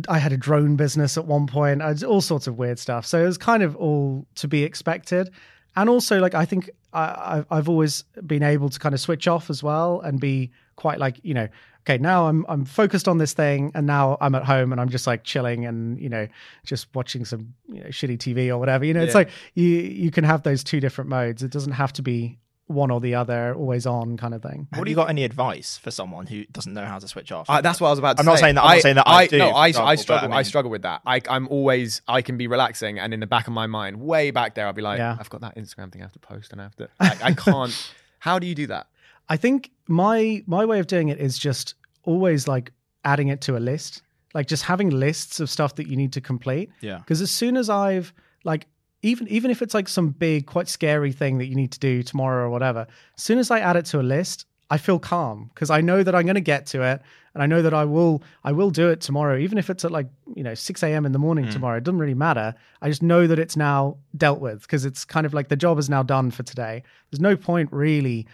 Speaker 2: I had a drone business at one point. I did all sorts of weird stuff. So it was kind of all to be expected. And also, like I think I, I've I've always been able to kind of switch off as well and be quite like you know, okay, now I'm I'm focused on this thing, and now I'm at home and I'm just like chilling and you know just watching some you know, shitty TV or whatever. You know, it's like you you can have those two different modes. It doesn't have to be one or the other, always on kind of thing.
Speaker 3: Have you got any advice for someone who doesn't know how to switch off?
Speaker 1: Uh, that's what I was about to
Speaker 3: I'm
Speaker 1: say.
Speaker 3: not saying that- I'm not saying that I do,
Speaker 1: No, I,
Speaker 3: example,
Speaker 1: I struggle.
Speaker 3: I
Speaker 1: I, struggle with that. I, I'm always. I can be relaxing, and in the back of my mind, way back there, I'll be like,
Speaker 2: Yeah.
Speaker 1: I've got that Instagram thing I have to post, and I have to. I, I can't. How do you do that?
Speaker 2: I think my my way of doing it is just always like adding it to a list, like just having lists of stuff that you need to complete.
Speaker 3: yeah.
Speaker 2: Because as soon as I've like even even if it's like some big, quite scary thing that you need to do tomorrow or whatever, as soon as I add it to a list, I feel calm because I know that I'm going to get to it, and I know that I will I will do it tomorrow, even if it's at like you know six a.m. in the morning
Speaker 3: Mm.
Speaker 2: tomorrow. It doesn't really matter. I just know that it's now dealt with because it's kind of like the job is now done for today. There's no point really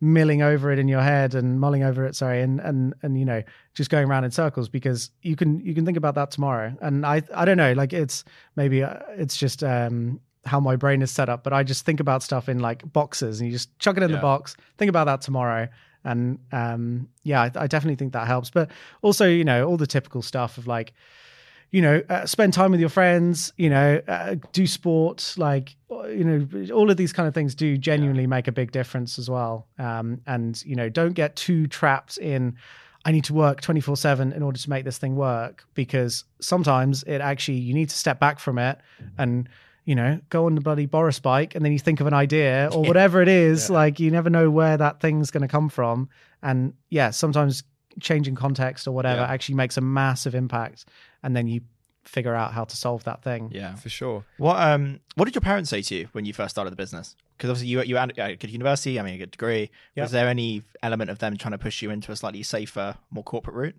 Speaker 2: milling over it in your head and mulling over it sorry and and and you know just going around in circles because you can you can think about that tomorrow. And i i don't know like it's maybe uh, it's just um how my brain is set up but i just think about stuff in like boxes and you just chuck it in
Speaker 1: Yeah.
Speaker 2: the box think about that tomorrow. And um yeah I, I definitely think that helps. But also you know all the typical stuff of like you know, uh, spend time with your friends, you know, uh, do sport, like, you know, all of these kind of things do genuinely make a big difference as well. Um, and, you know, don't get too trapped in, I need to work 24 7 in order to make this thing work, because sometimes it actually, you need to step back from it and, you know, go on the bloody Boris bike and then you think of an idea or whatever it is.
Speaker 1: Yeah.
Speaker 2: Like, you never know where that thing's going to come from. And yeah, sometimes changing context or whatever
Speaker 1: Yeah.
Speaker 2: actually makes a massive impact and then you figure out how to solve that thing
Speaker 3: Yeah.
Speaker 1: For sure.
Speaker 3: What um what did your parents say to you when you first started the business? Because obviously you you had a good university, I mean a good degree.
Speaker 2: Yep.
Speaker 3: Was there any element of them trying to push you into a slightly safer, more corporate route?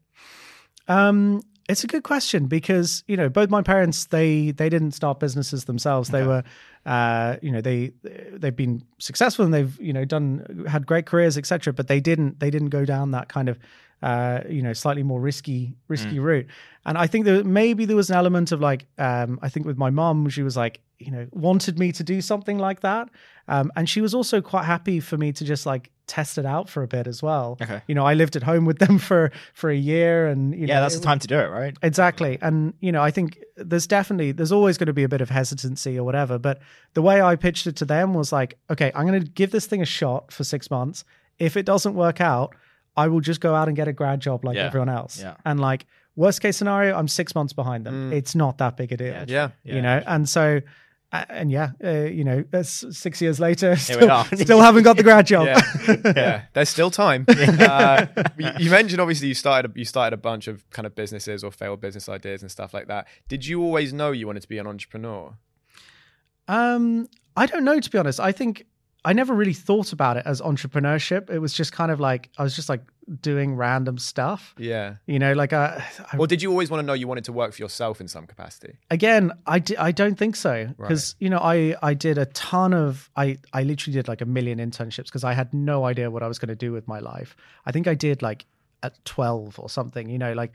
Speaker 2: um it's a good question because you know both my parents they they didn't start businesses themselves they
Speaker 3: Okay.
Speaker 2: were uh you know they they've been successful and they've you know done had great careers etc but they didn't they didn't go down that kind of uh you know slightly more risky risky route and i think that maybe there was an element of like um i think with my mom she was like you know wanted me to do something like that um and she was also quite happy for me to just like test it out for a bit as well
Speaker 3: Okay.
Speaker 2: you know i lived at home with them for for a year and you know
Speaker 3: Yeah, that's the time to do it, right?
Speaker 2: Exactly. And, you know, I think there's definitely, there's always going to be a bit of hesitancy or whatever. But the way I pitched it to them was like, okay, I'm going to give this thing a shot for six months. If it doesn't work out, I will just go out and get a grad job like
Speaker 3: Yeah.
Speaker 2: everyone else.
Speaker 3: Yeah.
Speaker 2: And like, worst case scenario, I'm six months behind them.
Speaker 1: Mm.
Speaker 2: It's not that big a deal.
Speaker 3: Yeah.
Speaker 1: Yeah.
Speaker 2: You know, and so, uh, and yeah, uh, you know, that's six years later, still, still haven't got the grad job.
Speaker 1: Yeah. yeah, there's still time. Uh, you, you mentioned obviously you started you started a bunch of kind of businesses or failed business ideas and stuff like that. Did you always know you wanted to be an entrepreneur?
Speaker 2: Um, I don't know to be honest. I think I never really thought about it as entrepreneurship. It was just kind of like I was just like doing random stuff.
Speaker 1: Yeah.
Speaker 2: You know, like I, I
Speaker 1: Or did you always want to know you wanted to work for yourself in some capacity?
Speaker 2: again, I don't think so because you know I I did a ton of I I literally did like a million internships because I had no idea what I was going to do with my life. I think I did like at twelve or something. You know, like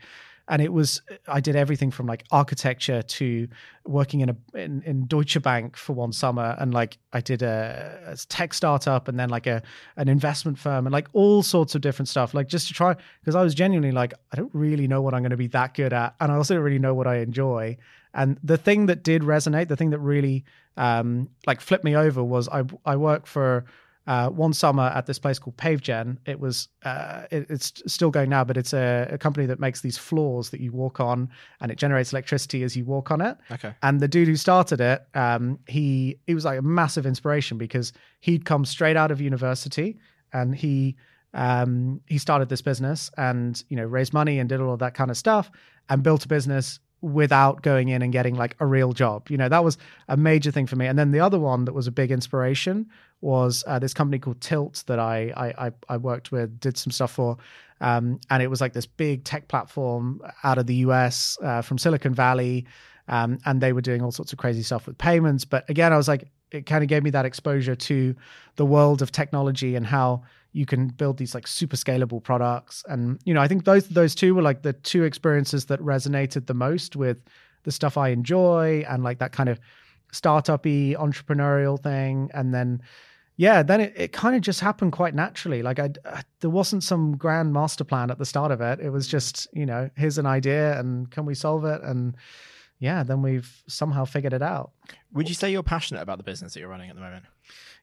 Speaker 2: and it was I did everything from like architecture to working in a in, in Deutsche Bank for one summer, and like I did a, a tech startup, and then like a an investment firm, and like all sorts of different stuff, like just to try because I was genuinely like I don't really know what I'm going to be that good at, and I also don't really know what I enjoy. And the thing that did resonate, the thing that really um, like flipped me over was I I work for uh, one summer at this place called Pavegen. It was uh, it, it's still going now, but it's a, a, company that makes these floors that you walk on, and it generates electricity as you walk on it.
Speaker 3: Okay.
Speaker 2: And the dude who started it, um, he he was like a massive inspiration because he'd come straight out of university and he um, he started this business and you know raised money and did all of that kind of stuff and built a business without going in and getting like a real job. You know, that was a major thing for me. And then the other one that was a big inspiration was uh, this company called Tilt that I, I, I worked with, did some stuff for. Um, and it was like this big tech platform out of the US uh, from Silicon Valley. Um, and they were doing all sorts of crazy stuff with payments. But again, I was like, it kind of gave me that exposure to the world of technology and how you can build these like super scalable products. And you know i think those those two were like the two experiences that resonated the most with the stuff i enjoy and like that kind of startup-y entrepreneurial thing. And then yeah then it, it kind of just happened quite naturally. Like I, I uh, there wasn't some grand master plan at the start of it. It was mm-hmm. just you know here's an idea and can we solve it? And yeah then we've somehow figured it out.
Speaker 3: Would you say you're passionate about the business that you're running at the moment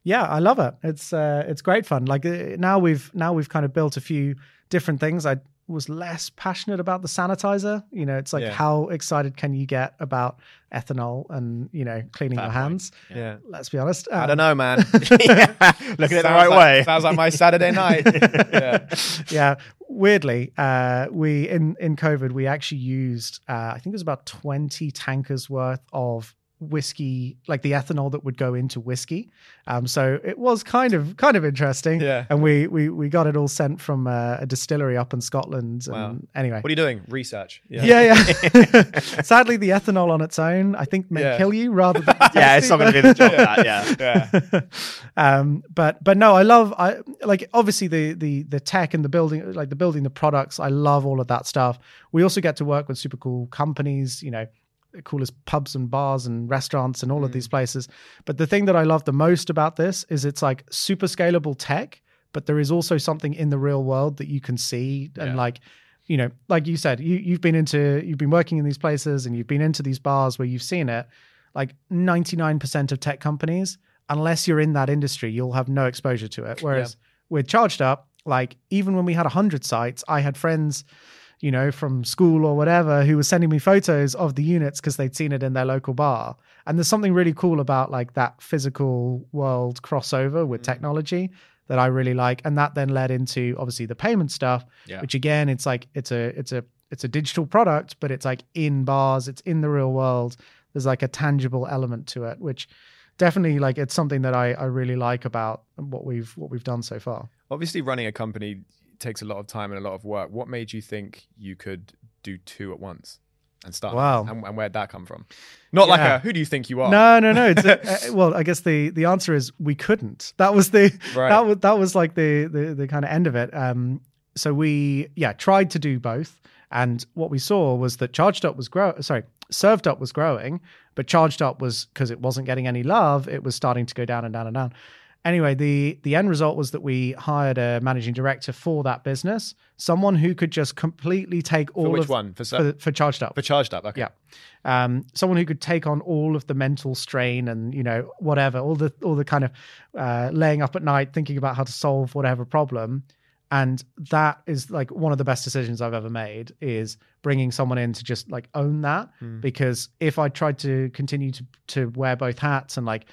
Speaker 2: yeah, I love it. It's uh, it's great fun. Like uh, now we've now we've kind of built a few different things. I was less passionate about the sanitizer. You know, it's like yeah. how excited can you get about ethanol and you know cleaning Fair your hands?
Speaker 1: Yeah. yeah.
Speaker 2: Let's be honest.
Speaker 1: Um, I don't know, man.
Speaker 3: Looking at it the right
Speaker 1: like,
Speaker 3: way.
Speaker 1: Sounds like my Saturday night.
Speaker 2: yeah. yeah. Weirdly, uh, we in in COVID we actually used uh, I think it was about twenty tankers worth of whiskey, like the ethanol that would go into whiskey. Um, so it was kind of kind of interesting.
Speaker 1: Yeah.
Speaker 2: And we we we got it all sent from uh, a distillery up in Scotland. And wow. anyway,
Speaker 1: what are you doing? Research.
Speaker 2: Yeah, yeah. yeah. Sadly, the ethanol on its own, I think, may yeah. kill you rather than.
Speaker 3: yeah, it's not going to be the job. That, yeah.
Speaker 2: yeah. um, but but no, I love I like obviously the the the tech and the building, like the building the products. I love all of that stuff. We also get to work with super cool companies. You know coolest pubs and bars and restaurants and all mm. of these mm. places. But the thing that I love the most about this is it's like super scalable tech, but there is also something in the real world that you can see and like you know, like you said, you you've been into you've been working in these places and you've been into these bars where you've seen it. Like 99% of tech companies, unless you're in that industry, you'll have no exposure to it. Whereas yeah. with ChargedUp, like even when we had 100 sites, I had friends you know, from school or whatever, who was sending me photos of the units because they'd seen it in their local bar. And there's something really cool about like that physical world crossover with mm. technology that I really like. And that then led into obviously the payment stuff, yeah. which again, it's like it's a it's a it's a digital product, but it's like in bars, it's in the real world. There's like a tangible element to it, which definitely like it's something that I, I really like about what we've what we've done so far.
Speaker 1: Obviously, running a company takes a lot of time and a lot of work. What made you think you could do two at once and start?
Speaker 2: Wow.
Speaker 1: And, and where'd that come from? Not yeah. like a who do you think you are?
Speaker 2: No, no, no. It's a, uh, well, I guess the the answer is we couldn't. That was the right. that was that was like the the the kind of end of it. Um, so we yeah tried to do both, and what we saw was that ChargedUp was grow sorry ServedUp was growing, but ChargedUp was because it wasn't getting any love. It was starting to go down and down and down. Anyway, the the end result was that we hired a managing director for that business, someone who could just completely take all
Speaker 1: for which
Speaker 2: of
Speaker 1: one for,
Speaker 2: for, for ChargedUp
Speaker 1: for ChargedUp. Okay,
Speaker 2: yeah, um, someone who could take on all of the mental strain and you know whatever, all the all the kind of uh, laying up at night thinking about how to solve whatever problem. And that is like one of the best decisions I've ever made is bringing someone in to just like own that. Mm. Because if I tried to continue to to wear both hats and like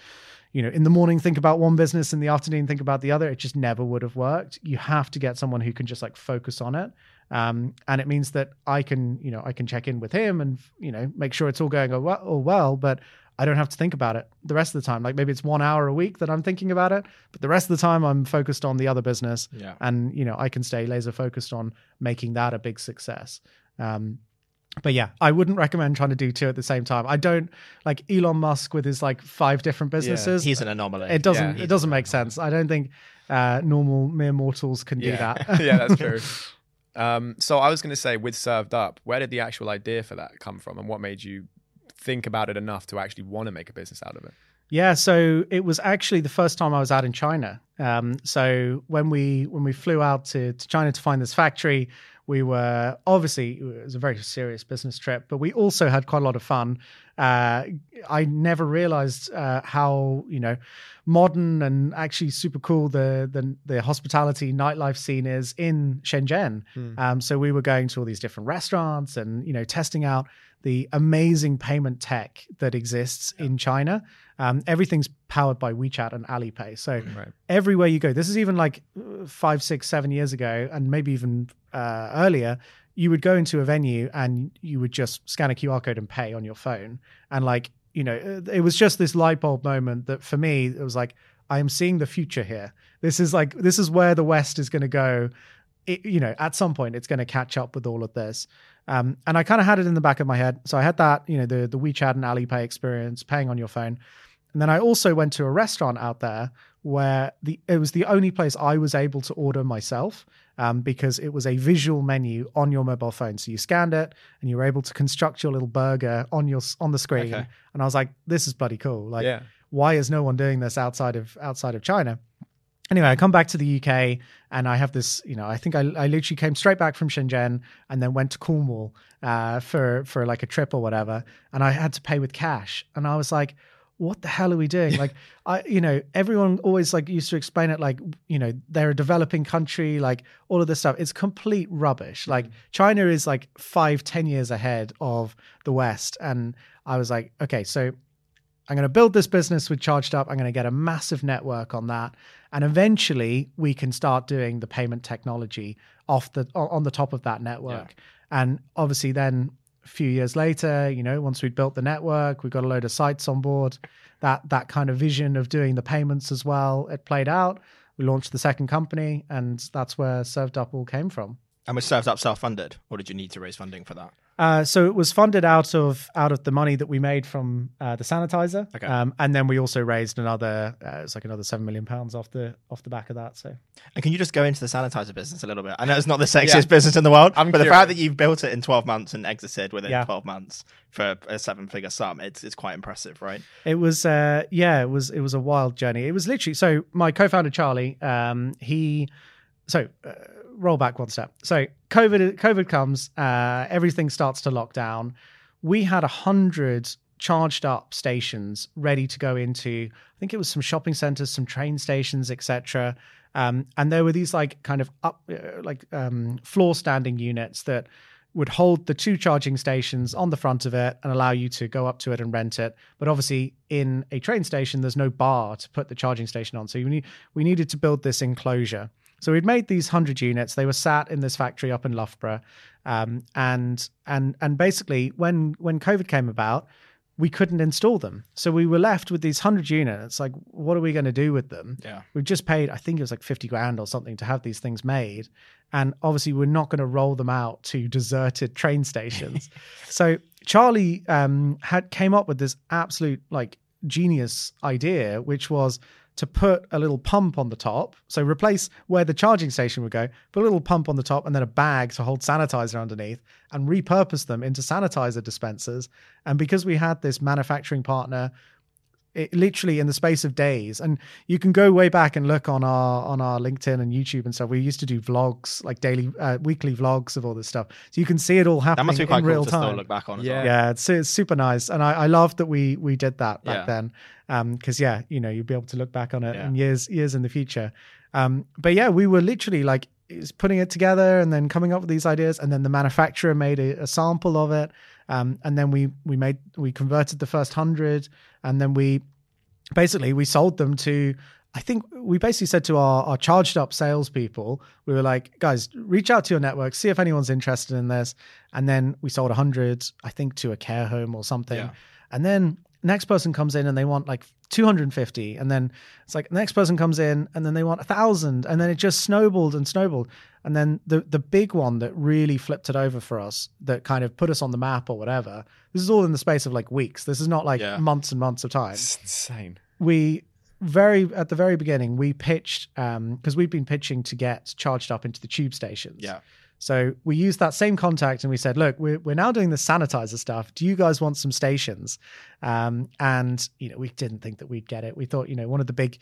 Speaker 2: you know, in the morning think about one business, in the afternoon think about the other. It just never would have worked. You have to get someone who can just like focus on it. Um, and it means that I can, you know, I can check in with him and you know make sure it's all going all well, all well, but I don't have to think about it the rest of the time. Like maybe it's one hour a week that I'm thinking about it, but the rest of the time I'm focused on the other business.
Speaker 3: Yeah.
Speaker 2: And you know, I can stay laser focused on making that a big success. Um, but yeah, I wouldn't recommend trying to do two at the same time. I don't like Elon Musk with his like five different businesses.
Speaker 3: Yeah, he's an anomaly.
Speaker 2: It doesn't. Yeah, it doesn't make sense. I don't think uh, normal mere mortals can
Speaker 1: yeah.
Speaker 2: do that.
Speaker 1: yeah, that's true. Um, so I was going to say, with ServedUp, where did the actual idea for that come from, and what made you think about it enough to actually want to make a business out of it?
Speaker 2: Yeah, so it was actually the first time I was out in China. Um, so when we when we flew out to, to China to find this factory, we were obviously it was a very serious business trip, but we also had quite a lot of fun. Uh, I never realized uh, how you know modern and actually super cool the the, the hospitality nightlife scene is in Shenzhen. Um, so we were going to all these different restaurants and you know testing out the amazing payment tech that exists in China. Um, everything's powered by WeChat and Alipay. So
Speaker 1: Right.
Speaker 2: everywhere you go, this is even like uh, five, six, seven years ago, and maybe even uh, earlier. You would go into a venue and you would just scan a QR code and pay on your phone. And like, you know, uh, it was just this light bulb moment that for me, it was like, I am seeing the future here. This is like, this is where the West is going to go. It, you know, at some point, it's going to catch up with all of this. Um, and I kind of had it in the back of my head. So I had that, you know, the the WeChat and Alipay experience, paying on your phone. And then I also went to a restaurant out there where the it was the only place I was able to order myself um, because it was a visual menu on your mobile phone. So you scanned it and you were able to construct your little burger on your on the screen.
Speaker 3: Okay.
Speaker 2: And I was like, this is bloody cool. Like,
Speaker 1: yeah.
Speaker 2: why is no one doing this outside of outside of China? Anyway, I come back to the UK and I have this, you know, I think I, I literally came straight back from Shenzhen and then went to Cornwall uh, for for like a trip or whatever, and I had to pay with cash, and I was like, what the hell are we doing? like, I, you know, everyone always like used to explain it like, you know, they're a developing country, like all of this stuff. It's complete rubbish. Like mm. China is like five, ten years ahead of the West, and I was like, okay, so I'm going to build this business with ChargedUp. I'm going to get a massive network on that, and eventually we can start doing the payment technology off the on the top of that network. And obviously, then a few years later, you know, once we'd built the network, we got a load of sites on board. That that kind of vision of doing the payments as well, it played out. We launched the second company, and that's where ServedUp all came from.
Speaker 3: And was ServedUp self funded, or did you need to raise funding for that?
Speaker 2: Uh, so it was funded out of out of the money that we made from uh, the sanitizer,
Speaker 3: Okay.
Speaker 2: um, and then we also raised another. Uh, it's like another seven million pounds off the off the back of that. So
Speaker 3: And can you just go into the sanitizer business a little bit? I know it's not the sexiest
Speaker 1: Yeah.
Speaker 3: business in the world,
Speaker 1: I'm
Speaker 3: but the fact that you've built it in 12 months and exited within
Speaker 2: Yeah.
Speaker 3: 12 months for a seven figure sum, it's, it's quite impressive, right?
Speaker 2: it was, uh, yeah, it was it was a wild journey. It was literally so. My co-founder Charlie, um, he so. Uh, roll back one step. So COVID COVID comes, uh, everything starts to lock down. We had a hundred ChargedUp stations ready to go into. I think it was some shopping centers, some train stations, etc. Um, and there were these like kind of up, uh, like um, floor standing units that would hold the two charging stations on the front of it and allow you to go up to it and rent it. But obviously, in a train station, there's no bar to put the charging station on. So need, we needed to build this enclosure. So we'd made these hundred units. They were sat in this factory up in Loughborough, um, and and and basically, when when COVID came about, we couldn't install them. So we were left with these hundred units. Like, what are we going to do with them?
Speaker 3: Yeah.
Speaker 2: We've just paid, I think it was like 50 grand or something to have these things made. And obviously, we're not going to roll them out to deserted train stations. so Charlie um, had came up with this absolute like genius idea, which was to put a little pump on the top. So replace where the charging station would go, put a little pump on the top and then a bag to hold sanitizer underneath and repurpose them into sanitizer dispensers. And because we had this manufacturing partner it, literally in the space of days and you can go way back and look on our on our linkedin and youtube and stuff we used to do vlogs like daily uh, weekly vlogs of all this stuff so you can see it all happening
Speaker 3: That
Speaker 2: happening
Speaker 3: must be quite
Speaker 2: in
Speaker 3: cool
Speaker 2: real
Speaker 3: to
Speaker 2: time
Speaker 3: still look back on as
Speaker 1: Yeah.
Speaker 3: well.
Speaker 2: yeah it's, it's super nice and i, I love that we we did that back
Speaker 3: Yeah.
Speaker 2: then um because yeah you know you'd be able to look back on it
Speaker 3: Yeah.
Speaker 2: in years years in the future um but yeah we were literally like is putting it together and then coming up with these ideas and then the manufacturer made a, a sample of it um and then we we made we converted the first hundred and then we basically we sold them to I think we basically said to our, our ChargedUp salespeople, we were like, guys, reach out to your network, see if anyone's interested in this. And then we sold 100, I think, to a care home or something.
Speaker 3: Yeah.
Speaker 2: And then next person comes in and they want like 250. And then it's like the next person comes in and then they want a thousand. And then it just snowballed and snowballed. And then the the big one that really flipped it over for us, that kind of put us on the map or whatever. This is all in the space of like weeks. This is not like
Speaker 3: Yeah.
Speaker 2: months and months of time
Speaker 1: It's insane.
Speaker 2: we very at the very beginning we pitched um because we've been pitching to get ChargedUp into the tube stations
Speaker 3: Yeah.
Speaker 2: So we used that same contact and we said, look, we're, we're now doing the sanitizer stuff. Do you guys want some stations? Um, and, you know, we didn't think that we'd get it. We thought, you know, one of the big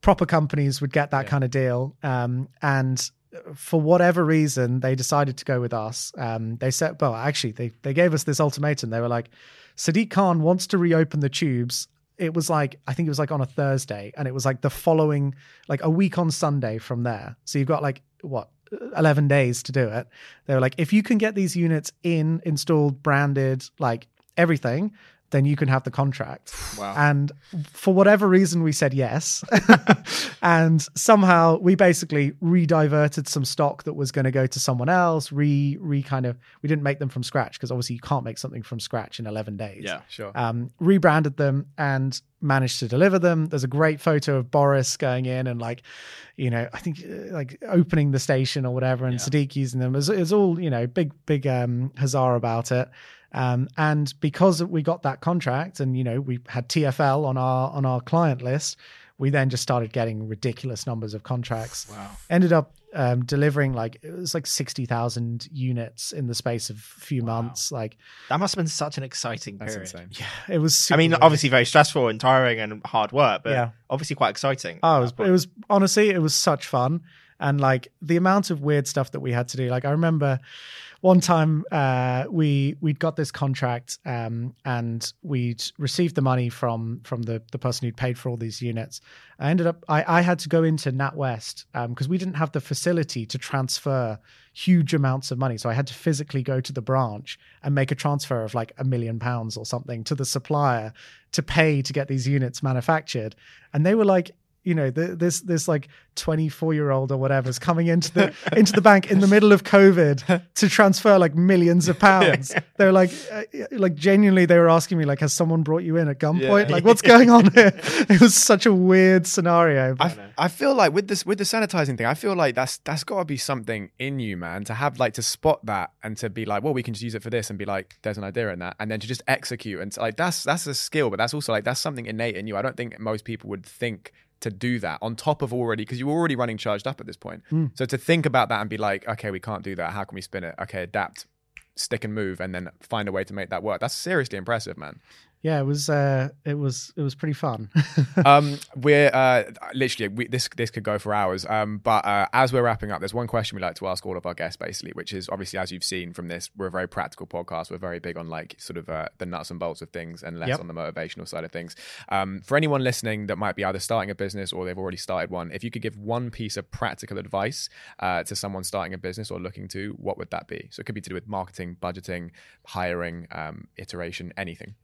Speaker 2: proper companies would get that
Speaker 1: Yeah.
Speaker 2: kind of deal. Um, and for whatever reason, they decided to go with us. Um, they said, well, actually, they, they gave us this ultimatum. They were like, Sadiq Khan wants to reopen the tubes. It was like, I think it was like on a Thursday, and it was like the following, like a week on Sunday from there. So you've got like, what, 11 days to do it. They were like, if you can get these units in, installed, branded, like everything, then you can have the contract.
Speaker 3: Wow.
Speaker 2: And for whatever reason, we said yes. and somehow we basically re-diverted some stock that was going to go to someone else. Re, re kind of, we didn't make them from scratch because obviously you can't make something from scratch in 11 days.
Speaker 3: yeah.
Speaker 1: Sure.
Speaker 2: Um, rebranded them and managed to deliver them. There's a great photo of Boris going in and like, you know, I think uh, like opening the station or whatever, and
Speaker 3: Yeah.
Speaker 2: Sadiq using them. It's, all you know, big big um, huzzah about it. Um, and because we got that contract, and you know, we had TFL on our on our client list, we then just started getting ridiculous numbers of contracts.
Speaker 3: Wow.
Speaker 2: Ended up um, delivering like it was like sixty thousand units in the space of a few
Speaker 3: Wow.
Speaker 2: months. Like,
Speaker 3: That must have been such an exciting
Speaker 1: That's
Speaker 3: period.
Speaker 1: insane.
Speaker 2: yeah, it was.
Speaker 3: I mean,
Speaker 2: weird.
Speaker 3: obviously very stressful and tiring and hard work, but
Speaker 2: Yeah.
Speaker 3: obviously quite exciting.
Speaker 2: Oh, it was, it was honestly, it was such fun. And like the amount of weird stuff that we had to do. Like I remember one time uh, we we'd got this contract um, and we'd received the money from from the the person who'd paid for all these units. I ended up I, I had to go into NatWest because we didn't have the facility to transfer huge amounts of money. So I had to physically go to the branch and make a transfer of like a million pounds or something to the supplier to pay to get these units manufactured. And they were like, you know, the, this this like 24 year old or whatever is coming into the into the bank in the middle of COVID to transfer like millions of pounds. they're like, uh, like genuinely, they were asking me like, has someone brought you in at gunpoint?
Speaker 1: Yeah.
Speaker 2: Like, what's going on here? It was such a weird scenario.
Speaker 1: I, I feel like with this with the sanitizing thing, I feel like that's that's got to be something in you, man, to have like to spot that and to be like, well, we can just use it for this and be like, there's an idea in that, and then to just execute and like that's that's a skill, but that's also like that's something innate in you. I don't think most people would think to do that on top of already because you were already running ChargedUp at this point. Hmm. So to think about that and be like, okay, we can't do that. How can we spin it? Okay, adapt, stick and move, and then find a way to make that work. That's seriously impressive, man.
Speaker 2: Yeah, it was uh, it was it was pretty fun.
Speaker 1: um, we're uh, literally we, this this could go for hours. Um, but uh, as we're wrapping up, there's one question we like to ask all of our guests, basically, which is obviously as you've seen from this, we're a very practical podcast. We're very big on like sort of uh, the nuts and bolts of things, and less
Speaker 2: Yep.
Speaker 1: on the motivational side of things. Um, for anyone listening that might be either starting a business or they've already started one, if you could give one piece of practical advice uh, to someone starting a business or looking to, what would that be? So it could be to do with marketing, budgeting, hiring, um, iteration, anything.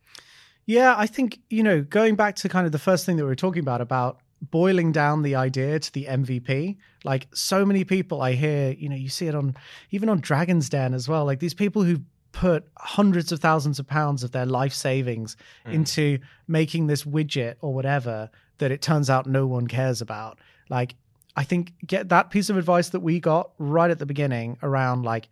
Speaker 2: Yeah, I think, you know, going back to kind of the first thing that we were talking about, about boiling down the idea to the MVP, like so many people I hear, you know, you see it on even on Dragon's Den as well, like these people who put hundreds of thousands of pounds of their life savings hmm. into making this widget or whatever that it turns out no one cares about. Like, I think get that piece of advice that we got right at the beginning around like,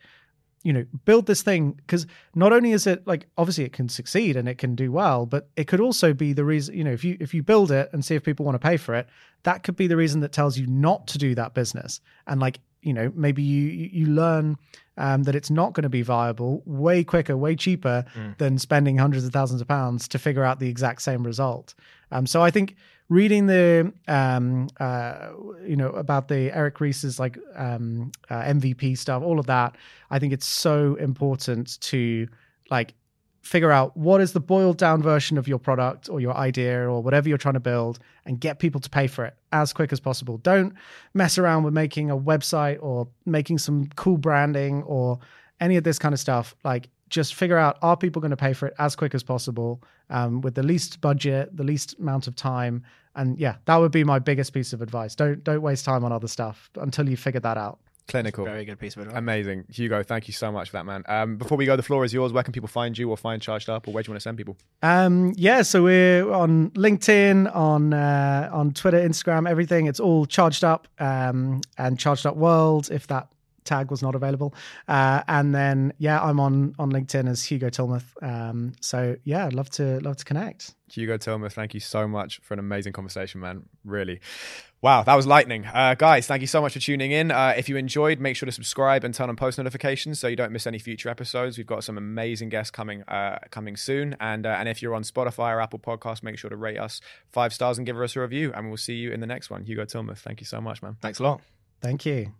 Speaker 2: you know, build this thing because not only is it like obviously it can succeed and it can do well, but it could also be the reason, you know, if you if you build it and see if people want to pay for it, that could be the reason that tells you not to do that business. And like, you know, maybe you you you learn um, that it's not going to be viable way quicker, way cheaper than spending hundreds of thousands of pounds to figure out the exact same result. Um, so I think reading the um, uh, you know about the Eric Ries's like um, uh, MVP stuff, all of that, I think it's so important to like figure out what is the boiled down version of your product or your idea or whatever you're trying to build and get people to pay for it as quick as possible. Don't mess around with making a website or making some cool branding or any of this kind of stuff. Like just figure out are people going to pay for it as quick as possible um, with the least budget, the least amount of time. And yeah, that would be my biggest piece of advice. Don't don't waste time on other stuff until you figure that out.
Speaker 1: Clinical.
Speaker 3: Very good piece of advice.
Speaker 1: Amazing. Hugo, thank you so much for that, man. Um, before we go, the floor is yours. Where can people find you or find ChargedUp or where do you want to send people?
Speaker 2: Um, yeah, so we're on LinkedIn, on uh, on Twitter, Instagram, everything. It's all ChargedUp um, and ChargedUp world. If that tag was not available. Uh, and then yeah, I'm on on LinkedIn as Hugo Tilmouth. Um, so yeah, I'd love to love to connect.
Speaker 1: Hugo Tilmouth, thank you so much for an amazing conversation, man. Really. Wow, that was lightning. Uh, guys, thank you so much for tuning in. Uh, if you enjoyed, make sure to subscribe and turn on post notifications so you don't miss any future episodes. We've got some amazing guests coming uh, coming soon. And, uh, and if you're on Spotify or Apple Podcasts, make sure to rate us five stars and give us a review. And we'll see you in the next one. Hugo Tilmouth, thank you so much, man.
Speaker 3: Thanks a lot.
Speaker 2: Thank you.